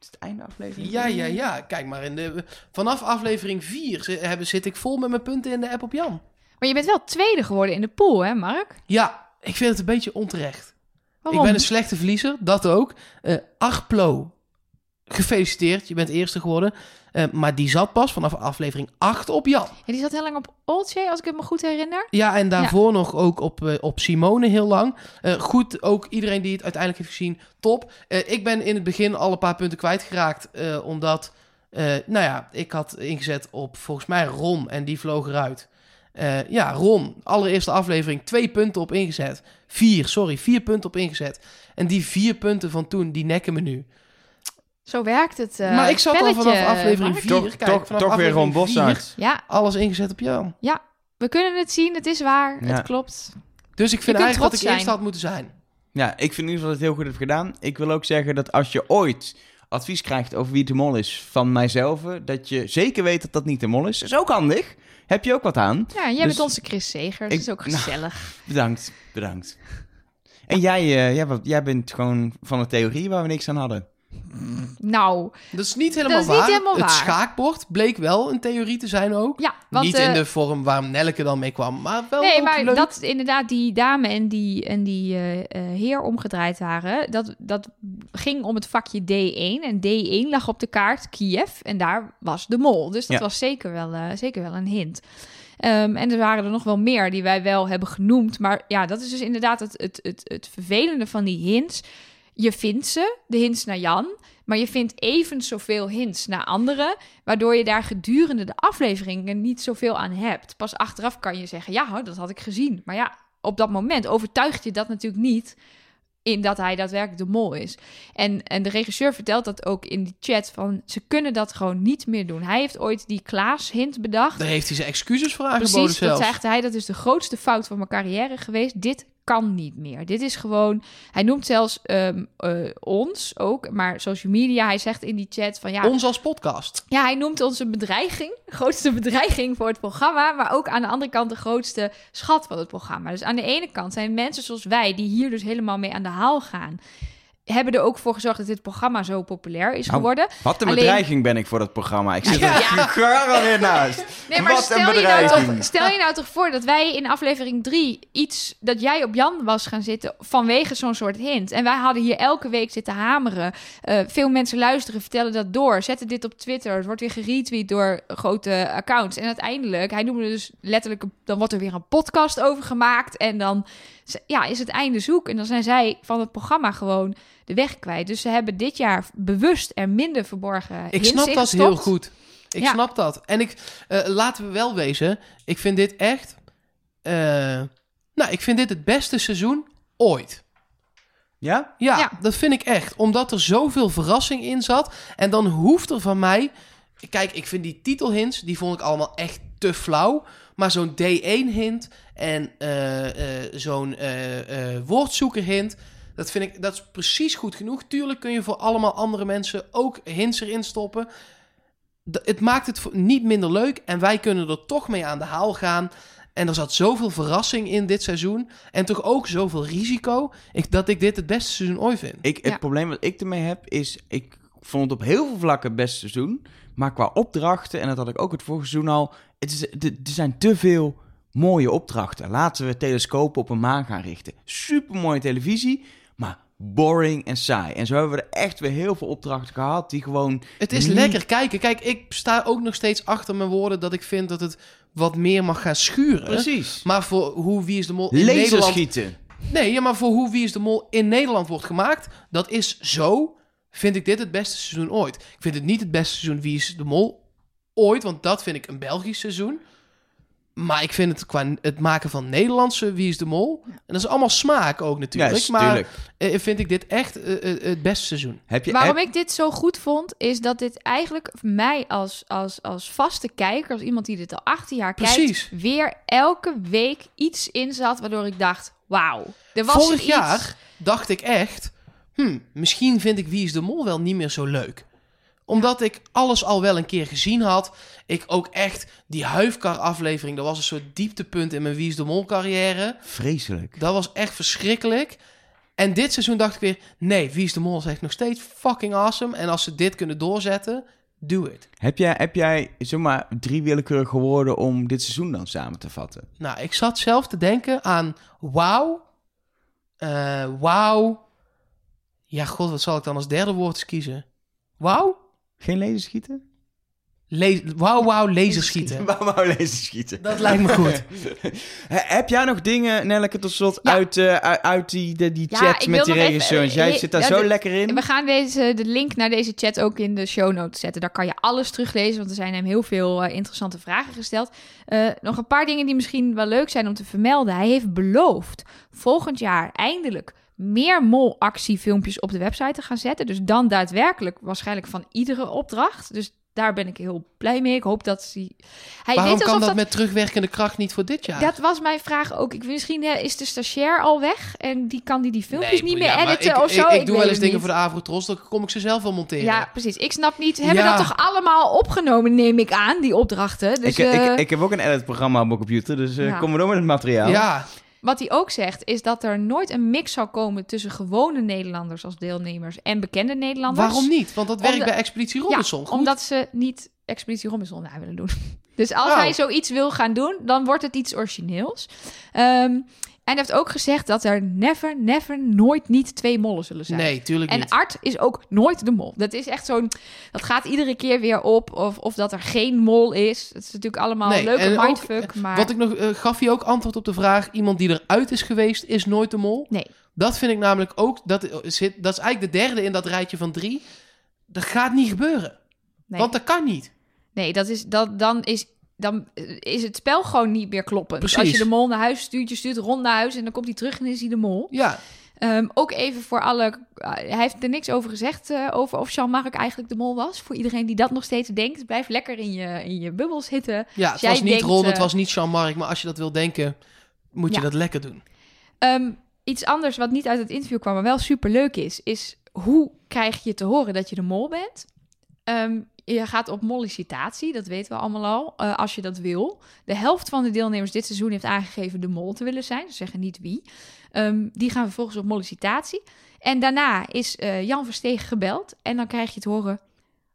Is het einde aflevering? Ja, ja, ja. Kijk maar, in de, vanaf aflevering 4 zi- hebben, zit ik vol met mijn punten in de app op Jan. Maar je bent wel tweede geworden in de pool, hè Mark? Ja, ik vind het een beetje onterecht. Waarom? Ik ben een slechte verliezer, dat ook. Eh Arplo, gefeliciteerd, je bent eerste geworden. Eh, maar die zat pas vanaf aflevering 8 op Jan. Ja, die zat heel lang op Oldshay, als ik het me goed herinner. Ja, en daarvoor nog ook op, eh, op Simone heel lang. Eh, goed, ook iedereen die het uiteindelijk heeft gezien, top. Ik ben in het begin al een paar punten kwijtgeraakt, omdat... nou ja, ik had ingezet op volgens mij Ron en die vloog eruit. Ja, Ron, allereerste aflevering, twee punten op ingezet. Vier, sorry, vier punten op ingezet. En die vier punten van toen, die nekken me nu. Zo werkt het eh, maar ik zat al vanaf aflevering Mark. 4. Toch, Kijk, toch, vanaf toch weer aflevering Ron vier, Boshart. Ja, Alles ingezet op jou. we kunnen het zien, het is waar, Ja. het klopt. Dus ik vind eigenlijk dat trots ik eerst had moeten zijn. Ja, ik vind in ieder geval dat het heel goed heb gedaan. Ik wil ook zeggen dat als je ooit advies krijgt over wie de mol is van mijzelf, dat je zeker weet dat dat niet de mol is. is ook handig. Heb je ook wat aan. Ja, jij Dus- bent onze Chris Seger, dat Ik- is ook [laughs] nou, gezellig. Bedankt, bedankt. En jij, eh, jij, wat- jij bent gewoon van een theorie waar we niks aan hadden. Nou, Dat is niet helemaal Dat is niet waar. helemaal het schaakbord bleek wel een theorie te zijn ook. ja, want... niet eh, in de vorm waar Nelke dan mee kwam, maar wel Nee, ook maar leuk. dat inderdaad die dame en die, en die eh, eh, heer omgedraaid waren, dat, dat ging om het vakje D1. En D1 lag op de kaart Kiev en daar was de mol. Dus dat Ja. was zeker wel, eh, zeker wel een hint. Ehm, en er waren er nog wel meer die wij wel hebben genoemd. Maar ja, dat is dus inderdaad het, het, het, het vervelende van die hints. Je vindt ze, de hints naar Jan, maar je vindt even zoveel hints naar anderen, waardoor je daar gedurende de afleveringen niet zoveel aan hebt. Pas achteraf kan je zeggen, ja, dat had ik gezien. Maar ja, op dat moment overtuigt je dat natuurlijk niet in dat hij daadwerkelijk de mol is. En, en de regisseur vertelt dat ook in die chat van ze kunnen dat gewoon niet meer doen. Hij heeft ooit die Klaas hint bedacht. Daar heeft hij zijn excuses voor aangeboden Precies, dat zegt hij. Dat is de grootste fout van mijn carrière geweest. Dit kan niet meer. Dit is gewoon... Hij noemt zelfs ehm, eh, ons ook, maar social media. Hij zegt in die chat van ja... Ons als podcast. Ja, hij noemt ons een bedreiging. De [laughs] grootste bedreiging voor het programma. Maar ook aan de andere kant de grootste schat van het programma. Dus aan de ene kant zijn mensen zoals wij, die hier dus helemaal mee aan de haal gaan. Hebben er ook voor gezorgd dat dit programma zo populair is Nou, geworden. Wat een Alleen- bedreiging ben ik voor dat programma. Ik zit er Ja. alweer naast. [laughs] Nee, maar Wat stel een je, nou toch, stel je nou toch voor dat wij in aflevering 3 iets dat jij op Jan was gaan zitten vanwege zo'n soort hint. En wij hadden hier elke week zitten hameren. Eh, veel mensen luisteren, vertellen dat door, zetten dit op Twitter. Het wordt weer geretweet door grote accounts. En uiteindelijk, hij noemde dus letterlijk, dan wordt er weer een podcast over gemaakt. En dan ja, is het einde zoek. En dan zijn zij van het programma gewoon de weg kwijt. Dus ze hebben dit jaar bewust er minder verborgen Ik snap dat gestopt. heel goed. Ik Ja. snap dat. En ik, eh, laten we wel wezen, ik vind dit echt... eh, nou, ik vind dit het beste seizoen ooit. Ja? Ja, Ja. dat vind ik echt. Omdat er zoveel verrassing in zat. En dan hoeft er van mij... Kijk, ik vind die titelhints, die vond ik allemaal echt te flauw. Maar zo'n D1-hint en eh, eh, zo'n eh, eh, woordzoeker-hint... Dat vind ik, dat is precies goed genoeg. Tuurlijk kun je voor allemaal andere mensen ook hints erin stoppen. D- het maakt het niet minder leuk. En wij kunnen er toch mee aan de haal gaan. En er zat zoveel verrassing in dit seizoen. En toch ook zoveel risico. Ik, dat ik dit het beste seizoen ooit vind. Ik, het Ja. probleem wat ik ermee heb is, ik vond het op heel veel vlakken het beste seizoen. Maar qua opdrachten, en dat had ik ook het vorige seizoen al, het is, er er zijn te veel mooie opdrachten. Laten we telescopen op een maan gaan richten. Super mooie televisie, maar boring en saai. En zo hebben we er echt weer heel veel opdrachten gehad die gewoon... Het is niet- lekker kijken. Kijk, ik sta ook nog steeds achter mijn woorden dat ik vind dat het wat meer mag gaan schuren. Precies. Maar voor hoe Wie is de Mol in Nederland... schieten. Nee, ja, maar voor hoe Wie is de Mol in Nederland wordt gemaakt, dat is zo, vind ik dit het beste seizoen ooit. Ik vind het niet het beste seizoen Wie is de Mol ooit, want dat vind ik een Belgisch seizoen. Maar ik vind het qua het maken van Nederlandse Wie is de Mol, en dat is allemaal smaak ook natuurlijk, Yes, maar tuurlijk. eh, vind ik dit echt eh, eh, het beste seizoen. Heb je, Waarom heb- ik dit zo goed vond, is dat dit eigenlijk mij als, als, als vaste kijker, als iemand die dit al 18 jaar Precies. kijkt, weer elke week iets in zat waardoor ik dacht, wauw. Er was Vorig iets- jaar dacht ik echt, hm, misschien vind ik Wie is de Mol wel niet meer zo leuk. Omdat ik alles al wel een keer gezien had. Ik ook echt die huifkar aflevering, dat was een soort dieptepunt in mijn Wie is de Mol carrière. Vreselijk. Dat was echt verschrikkelijk. En dit seizoen dacht ik weer, nee, Wie is de Mol is echt nog steeds fucking awesome. En als ze dit kunnen doorzetten, do it. Heb jij, heb jij zomaar drie willekeurige woorden om dit seizoen dan samen te vatten? Nou, ik zat zelf te denken aan wauw. eh wauw. Ja, god, wat zal ik dan als derde woord eens kiezen? Wauw? Geen laserschieten? Le wauw, wauw, laserschieten. [laughs] Waarom wou laserschieten? Dat lijkt me goed. [laughs] He- Heb jij nog dingen, Nelleke, tot slot, Ja. uit, eh, uit, die, de, die Ja, chat met die regisseurs? Jij zit daar ja, zo de- lekker in. We gaan deze, de link naar deze chat ook in de show notes zetten. Daar kan je alles teruglezen, want er zijn hem heel veel eh, interessante vragen gesteld. Eh, nog een paar dingen die misschien wel leuk zijn om te vermelden. Hij heeft beloofd volgend jaar eindelijk meer molactiefilmpjes op de website te gaan zetten. Dus dan daadwerkelijk waarschijnlijk van iedere opdracht. Dus daar ben ik heel blij mee. Ik hoop dat hij... hij Waarom kan alsof dat, met terugwerkende kracht niet voor dit jaar? Dat was mijn vraag ook. Ik, misschien is de stagiair al weg en die kan die, die filmpjes Nee, niet meer ja, editen ik, of zo. Ik, ik, doe wel eens dingen niet. voor de Avrotros, dan kom ik ze zelf wel monteren. Ja, precies. Ik snap niet. Hebben Ja. dat toch allemaal opgenomen, neem ik aan, die opdrachten. Dus, ik, eh, ik, ik heb ook een editprogramma op mijn computer, dus eh Ja. kom maar door met het materiaal. Ja, Wat hij ook zegt, is dat er nooit een mix zal komen tussen gewone Nederlanders als deelnemers en bekende Nederlanders. waarom niet? Want dat werkt bij Expeditie Robinson Ja, omdat ze niet Expeditie Robinson na willen doen. [laughs] Dus als Oh. hij zoiets wil gaan doen, dan wordt het iets origineels. Ehm, en heeft ook gezegd dat er never, never, nooit niet twee mollen zullen zijn. Nee, tuurlijk En niet. Art is ook nooit de mol. Dat is echt zo'n. Dat gaat iedere keer weer op. Of, of dat er geen mol is. Het is natuurlijk allemaal Nee, een leuke en ook, mindfuck. maar Wat ik nog eh, gaf je ook antwoord op de vraag: iemand die eruit is geweest, is nooit de mol. Nee. Dat vind ik namelijk ook. Dat, eh, zit, dat is eigenlijk de derde in dat rijtje van drie. Dat gaat niet gebeuren. nee, Want dat kan niet. nee dat is, dat, dan, is, dan is het spel gewoon niet meer kloppend. Precies. Als je de mol naar huis stuurt, je stuurt rond naar huis en dan komt hij terug en is hij de mol. Ja, Ehm, ook even voor alle. eh, hij heeft er niks over gezegd. eh, over of Jean-Marc eigenlijk de mol was. Voor iedereen die dat nog steeds denkt. Blijf lekker in je, in je bubbel zitten. ja het jij was niet denkt, Ron, het eh, was niet Jean-Marc. Maar als je dat wil denken, moet je dat lekker doen. Ehm, iets anders wat niet uit het interview kwam, maar wel super leuk is, is hoe krijg je te horen dat je de mol bent? Ehm, je gaat op mollicitatie, dat weten we allemaal al, eh, als je dat wil. De helft van de deelnemers dit seizoen heeft aangegeven de mol te willen zijn. Ze zeggen niet wie. Ehm, die gaan vervolgens op mollicitatie. En daarna is eh, Jan Versteeg gebeld. En dan krijg je te horen...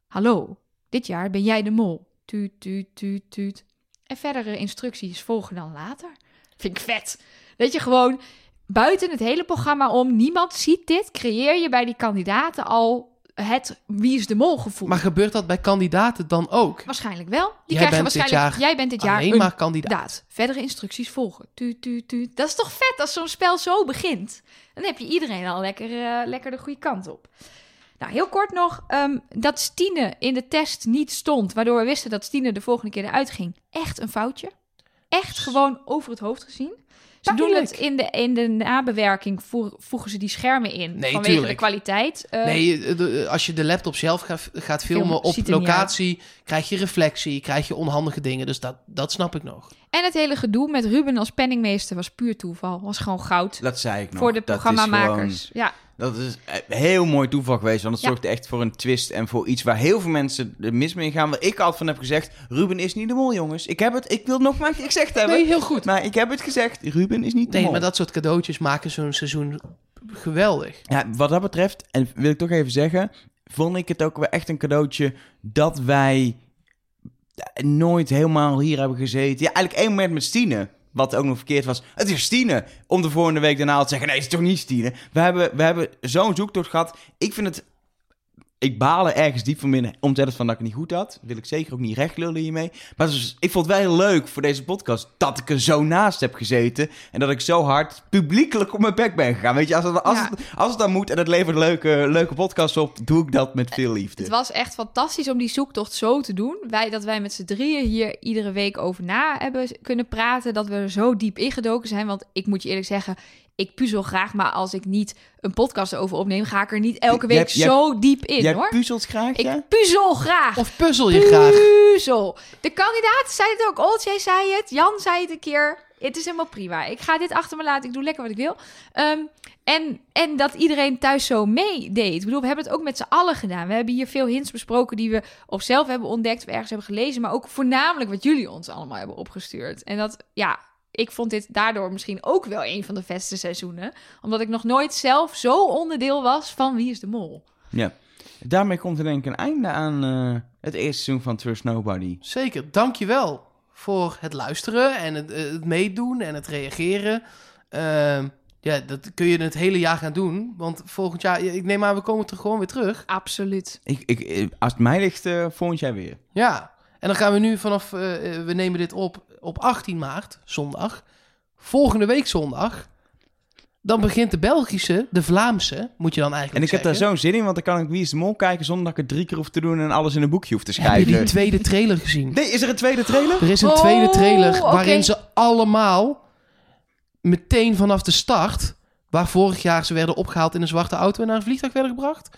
Hallo, dit jaar ben jij de mol. Tuut, tuut, tuut, tuut. En verdere instructies volgen dan later. Vind ik vet. Dat je gewoon buiten het hele programma om, niemand ziet dit, creëer je bij die kandidaten al het wie is de mol gevoel. Maar gebeurt dat bij kandidaten dan ook? waarschijnlijk wel. Die Jij krijgen waarschijnlijk. jaar jij bent dit jaar Alleen een maar kandidaat. Verdere instructies volgen. Tuut, tuut, tuut. Dat is toch vet als zo'n spel zo begint. Dan heb je iedereen al lekker, eh, lekker de goede kant op. Nou, heel kort nog. ehm, dat Stine in de test niet stond, waardoor we wisten dat Stine de volgende keer eruit ging. Echt een foutje. Echt gewoon over het hoofd gezien. Ze doen het in de, in de nabewerking, voer- voegen ze die schermen in. Nee, vanwege de kwaliteit. Eh, Nee, eh, de- als je de laptop zelf gaat, gaat filmen op locatie, krijg je reflectie, krijg je onhandige dingen. Dus dat, dat snap ik nog. En het hele gedoe met Ruben als penningmeester was puur toeval. Was gewoon goud. Dat zei ik nog. voor de programmamakers. Ja, dat is een heel mooi toeval geweest. Want het Ja. zorgde echt voor een twist en voor iets waar heel veel mensen er mis mee gaan. Waar ik altijd van heb gezegd, Ruben is niet de mol, jongens. Ik heb het, ik wil het nog maar gezegd hebben. Nee, heel goed. Maar ik heb het gezegd, Ruben is niet de Nee, mol. maar dat soort cadeautjes maken zo'n seizoen geweldig. Ja, wat dat betreft, en wil ik toch even zeggen, vond ik het ook wel echt een cadeautje dat wij nooit helemaal hier hebben gezeten. Ja, eigenlijk één moment met Stine wat ook nog verkeerd was, het is Stine. Om de volgende week daarna te zeggen, nee, het is toch niet Stine. We hebben, we hebben zo'n zoektocht gehad. Ik vind het... Ik baal er ergens diep van binnen, ontzettend van dat ik het niet goed had. Wil ik zeker ook niet recht lullen hiermee. Maar dus, ik vond het wel heel leuk voor deze podcast dat ik er zo naast heb gezeten. En dat ik zo hard publiekelijk op mijn bek ben gegaan. Weet je, als het, als Ja. het, als het dan moet en het levert leuke, leuke podcasts op, doe ik dat met veel liefde. Het was echt fantastisch om die zoektocht zo te doen. Wij, dat wij met z'n drieën hier iedere week over na hebben kunnen praten. Dat we er zo diep ingedoken zijn. Want ik moet je eerlijk zeggen, ik puzzel graag. Maar als ik niet een podcast over opneem, ga ik er niet elke week jij- zo diep in Jij hoor. puzzelt graag, Ik ja? puzzel graag. Of puzzel je graag? Puzzel. De kandidaat zei het ook. Oltje zei het. Jan zei het een keer. Het is helemaal prima. Ik ga dit achter me laten. Ik doe lekker wat ik wil. Ehm, en, en dat iedereen thuis zo meedeed. Ik bedoel, we hebben het ook met z'n allen gedaan. We hebben hier veel hints besproken die we of zelf hebben ontdekt of ergens hebben gelezen. Maar ook voornamelijk wat jullie ons allemaal hebben opgestuurd. En dat, ja, ik vond dit daardoor misschien ook wel een van de beste seizoenen. Omdat ik nog nooit zelf zo onderdeel was van Wie is de Mol. Ja. Daarmee komt er denk ik een einde aan eh, het eerste seizoen van Trust Nobody. Zeker, dankjewel voor het luisteren en het, eh, het meedoen en het reageren. Ehm, ja, dat kun je het hele jaar gaan doen. Want volgend jaar, ik neem aan, we komen er gewoon weer terug. Absoluut. Ik, ik, eh, als het mij ligt, volgend jaar weer. Ja, en dan gaan we nu vanaf, we nemen dit op op 18 maart, zondag. Volgende week zondag. Dan begint de Belgische, de Vlaamse, moet je dan En eigenlijk ik heb daar zo'n zin in, want dan kan ik Wie is de Mol kijken zonder dat ik het drie keer hoef te doen en alles in een boekje hoef te Heb je schrijven. die tweede trailer gezien? Nee, is er een tweede trailer? Er is een Oh, tweede trailer oké. waarin ze allemaal meteen vanaf de start, waar vorig jaar ze werden opgehaald in een zwarte auto en naar een vliegtuig werden gebracht,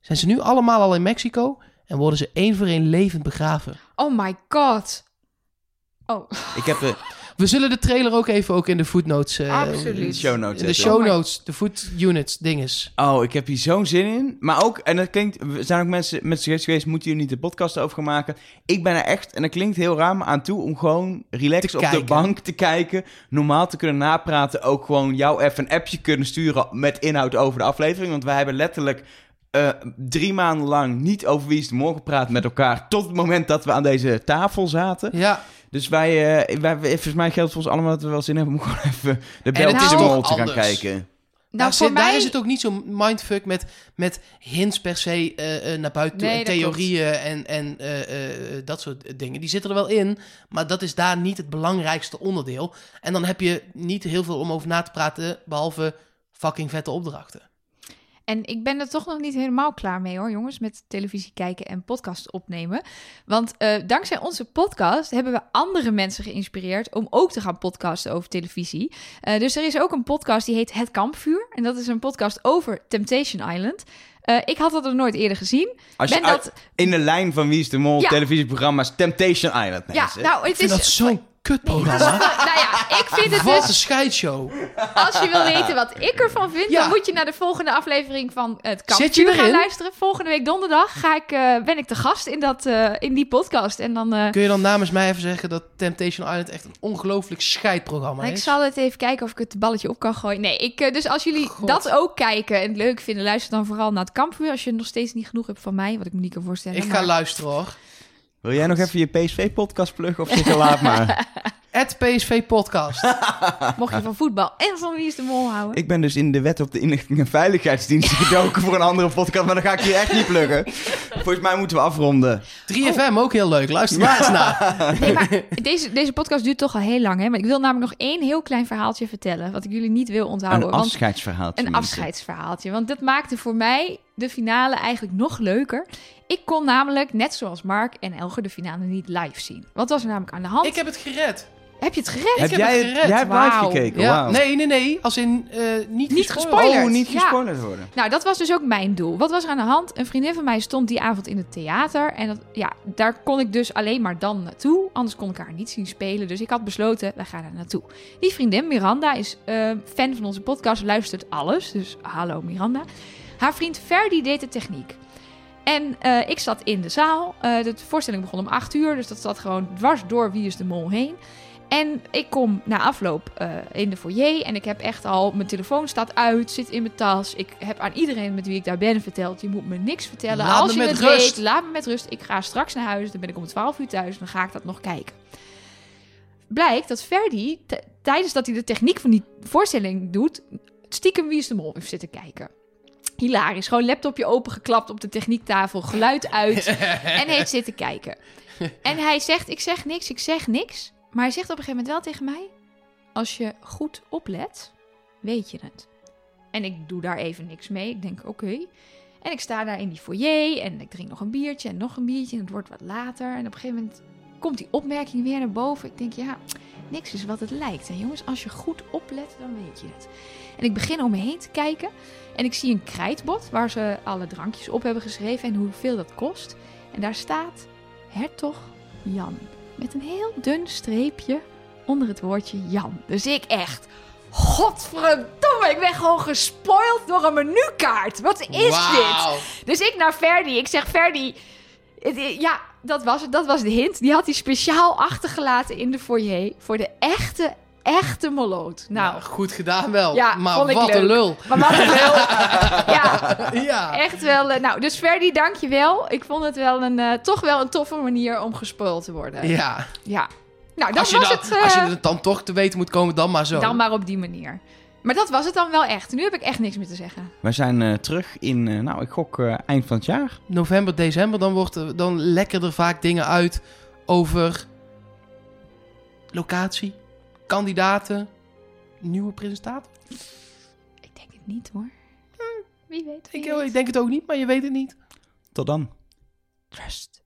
zijn ze nu allemaal al in Mexico en worden ze één voor één levend begraven. Oh my god. Oh, Ik heb de [laughs] We zullen de trailer ook even ook in de footnotes, eh, Absoluut. show notes in de show notes, de foot units dinges. Oh, ik heb hier zo'n zin in. Maar ook, en dat klinkt, er zijn ook mensen met suggesties geweest, moeten jullie niet de podcast over gaan maken? Ik ben er echt, en dat klinkt heel raar, maar aan toe om gewoon relaxed op de bank te kijken. Normaal te kunnen napraten. Ook gewoon jou even een appje kunnen sturen met inhoud over de aflevering. Want wij hebben letterlijk eh, drie maanden lang niet over wie is de morgen gepraat met elkaar. Tot het moment dat we aan deze tafel zaten. Ja, Dus wij, eh, wij, volgens mij geldt voor ons allemaal dat we wel zin hebben om gewoon [laughs] even de Belgische is mol te gaan anders. kijken. nou daar, voor zit- daar mij... is het ook niet zo mindfuck met, met hints per se eh, eh, naar buiten toe. Nee, en dat theorieën en, en eh, eh, dat soort dingen. Die zitten er wel in, maar dat is daar niet het belangrijkste onderdeel. En dan heb je niet heel veel om over na te praten, behalve fucking vette opdrachten. En ik ben er toch nog niet helemaal klaar mee hoor, jongens, met televisie kijken en podcast opnemen. Want eh, dankzij onze podcast hebben we andere mensen geïnspireerd om ook te gaan podcasten over televisie. Eh, dus er is ook een podcast die heet Het Kampvuur. En dat is een podcast over Temptation Island. Eh, ik had dat nog nooit eerder gezien. Als je Ben uit- dat... in de lijn van Wie is de Mol Ja. televisieprogramma's Temptation Island Ja, nou, het Ik vind is... dat zo'n kutprogramma. [laughs] nou ja, ik vind het Wat dus... een scheidshow. Als je wil weten wat ik ervan vind, Ja. dan moet je naar de volgende aflevering van het Kampvuur gaan luisteren. Volgende week donderdag ga ik, eh, ben ik te gast in, dat, eh, in die podcast. En dan... eh, Kun je dan namens mij even zeggen dat Temptation Island echt een ongelooflijk scheidprogramma ik is? zal het even kijken of ik het balletje op kan gooien. Nee, ik, dus als jullie God. dat ook kijken en leuk vinden, luister dan vooral naar het Kampvuur. Als je nog steeds niet genoeg hebt van mij, wat ik me niet kan voorstellen. Ik ga luisteren hoor. Wil jij nog even je PSV-podcast pluggen of zeg je laat maar? [laughs] Het PSV podcast. [laughs] Mocht je van voetbal en van Wie is de Mol houden. ik ben dus in de wet op de inlichting en veiligheidsdienst gedoken voor een andere podcast, maar dan ga ik hier echt niet pluggen. Volgens mij moeten we afronden. 3FM ook heel leuk. Luister maar eens naar. [laughs] Nee, maar deze, deze podcast duurt toch al heel lang, hè? Maar ik wil namelijk nog één heel klein verhaaltje vertellen, wat ik jullie niet wil onthouden. Een want afscheidsverhaaltje. Een afscheidsverhaaltje. Want dat maakte voor mij de finale eigenlijk nog leuker. Ik kon namelijk, net zoals Mark en Elger, de finale niet live zien. Wat was er namelijk aan de hand? Ik heb het gered. Heb je het gered? Heb heb jij het gered. jij hebt live gekeken? Ja, nee, nee, nee. Als in eh, niet, Niet gespoilerd. Oh, niet Ja. worden. Nou, dat was dus ook mijn doel. Wat was er aan de hand? Een vriendin van mij stond die avond in het theater. En dat, ja, daar kon ik dus alleen maar dan naartoe. Anders kon ik haar niet zien spelen. Dus ik had besloten, wij gaan er naartoe. Die vriendin, Miranda, is eh, fan van onze podcast. Luistert alles. Dus hallo Miranda. Haar vriend Ferdi deed de techniek. En eh, ik zat in de zaal. Eh, de voorstelling begon om 8 uur. Dus dat zat gewoon dwars door Wie is de Mol heen. En ik kom na afloop eh, in de foyer en ik heb echt al... Mijn telefoon staat uit, zit in mijn tas. Ik heb aan iedereen met wie ik daar ben verteld... je moet me niks vertellen. Laat Als me je met het rust. weet, laat me met rust. Ik ga straks naar huis, dan ben ik om 12 uur thuis... dan ga ik dat nog kijken. blijkt dat Ferdi, tijdens dat hij de techniek van die voorstelling doet, stiekem Wie is de Mol heeft zitten kijken. Hilarisch. Gewoon laptopje opengeklapt op de techniektafel, geluid uit [laughs] en heeft zitten kijken. En hij zegt, ik zeg niks, ik zeg niks. Maar hij zegt op een gegeven moment wel tegen mij, als je goed oplet, weet je het. En ik doe daar even niks mee. Ik denk, oké. En ik sta daar in die foyer en ik drink nog een biertje en nog een biertje. En het wordt wat later. En op een gegeven moment komt die opmerking weer naar boven. Ik denk, ja, niks is wat het lijkt. En jongens, als je goed oplet, dan weet je het. En ik begin om me heen te kijken. En ik zie een krijtbord waar ze alle drankjes op hebben geschreven en hoeveel dat kost. En daar staat Hertog Jan. Met een heel dun streepje onder het woordje Jan. Dus ik echt, godverdomme, ik ben gewoon gespoild door een menukaart. Wat is dit? Dus ik naar Ferdi. Ik zeg, Ferdi, ja, dat was het. Dat was de hint. Die had hij speciaal achtergelaten in de foyer voor de echte, echte moloot. Nou, Nou, goed gedaan wel. Ja, maar wat een lul. maar wat een lul. [laughs] ja, Ja. echt wel. eh, nou, dus Ferdi, dankjewel. Ik vond het wel een, eh, toch wel een toffe manier om gespoild te worden. Ja. ja. Nou, dat Als je, was dan, het. eh, als je er dan toch te weten moet komen, dan maar zo. dan maar op die manier. Maar dat was het dan wel echt. Nu heb ik echt niks meer te zeggen. Wij zijn eh, terug in, eh, nou, ik gok eh, eind van het jaar. November, december, dan, wordt er, dan lekken er vaak dingen uit over locatie, kandidaten, nieuwe presentator. Ik denk het niet hoor. Hm, Wie weet. Wie Ik, weet. ik denk het ook niet, maar je weet het niet. Tot dan. Trust.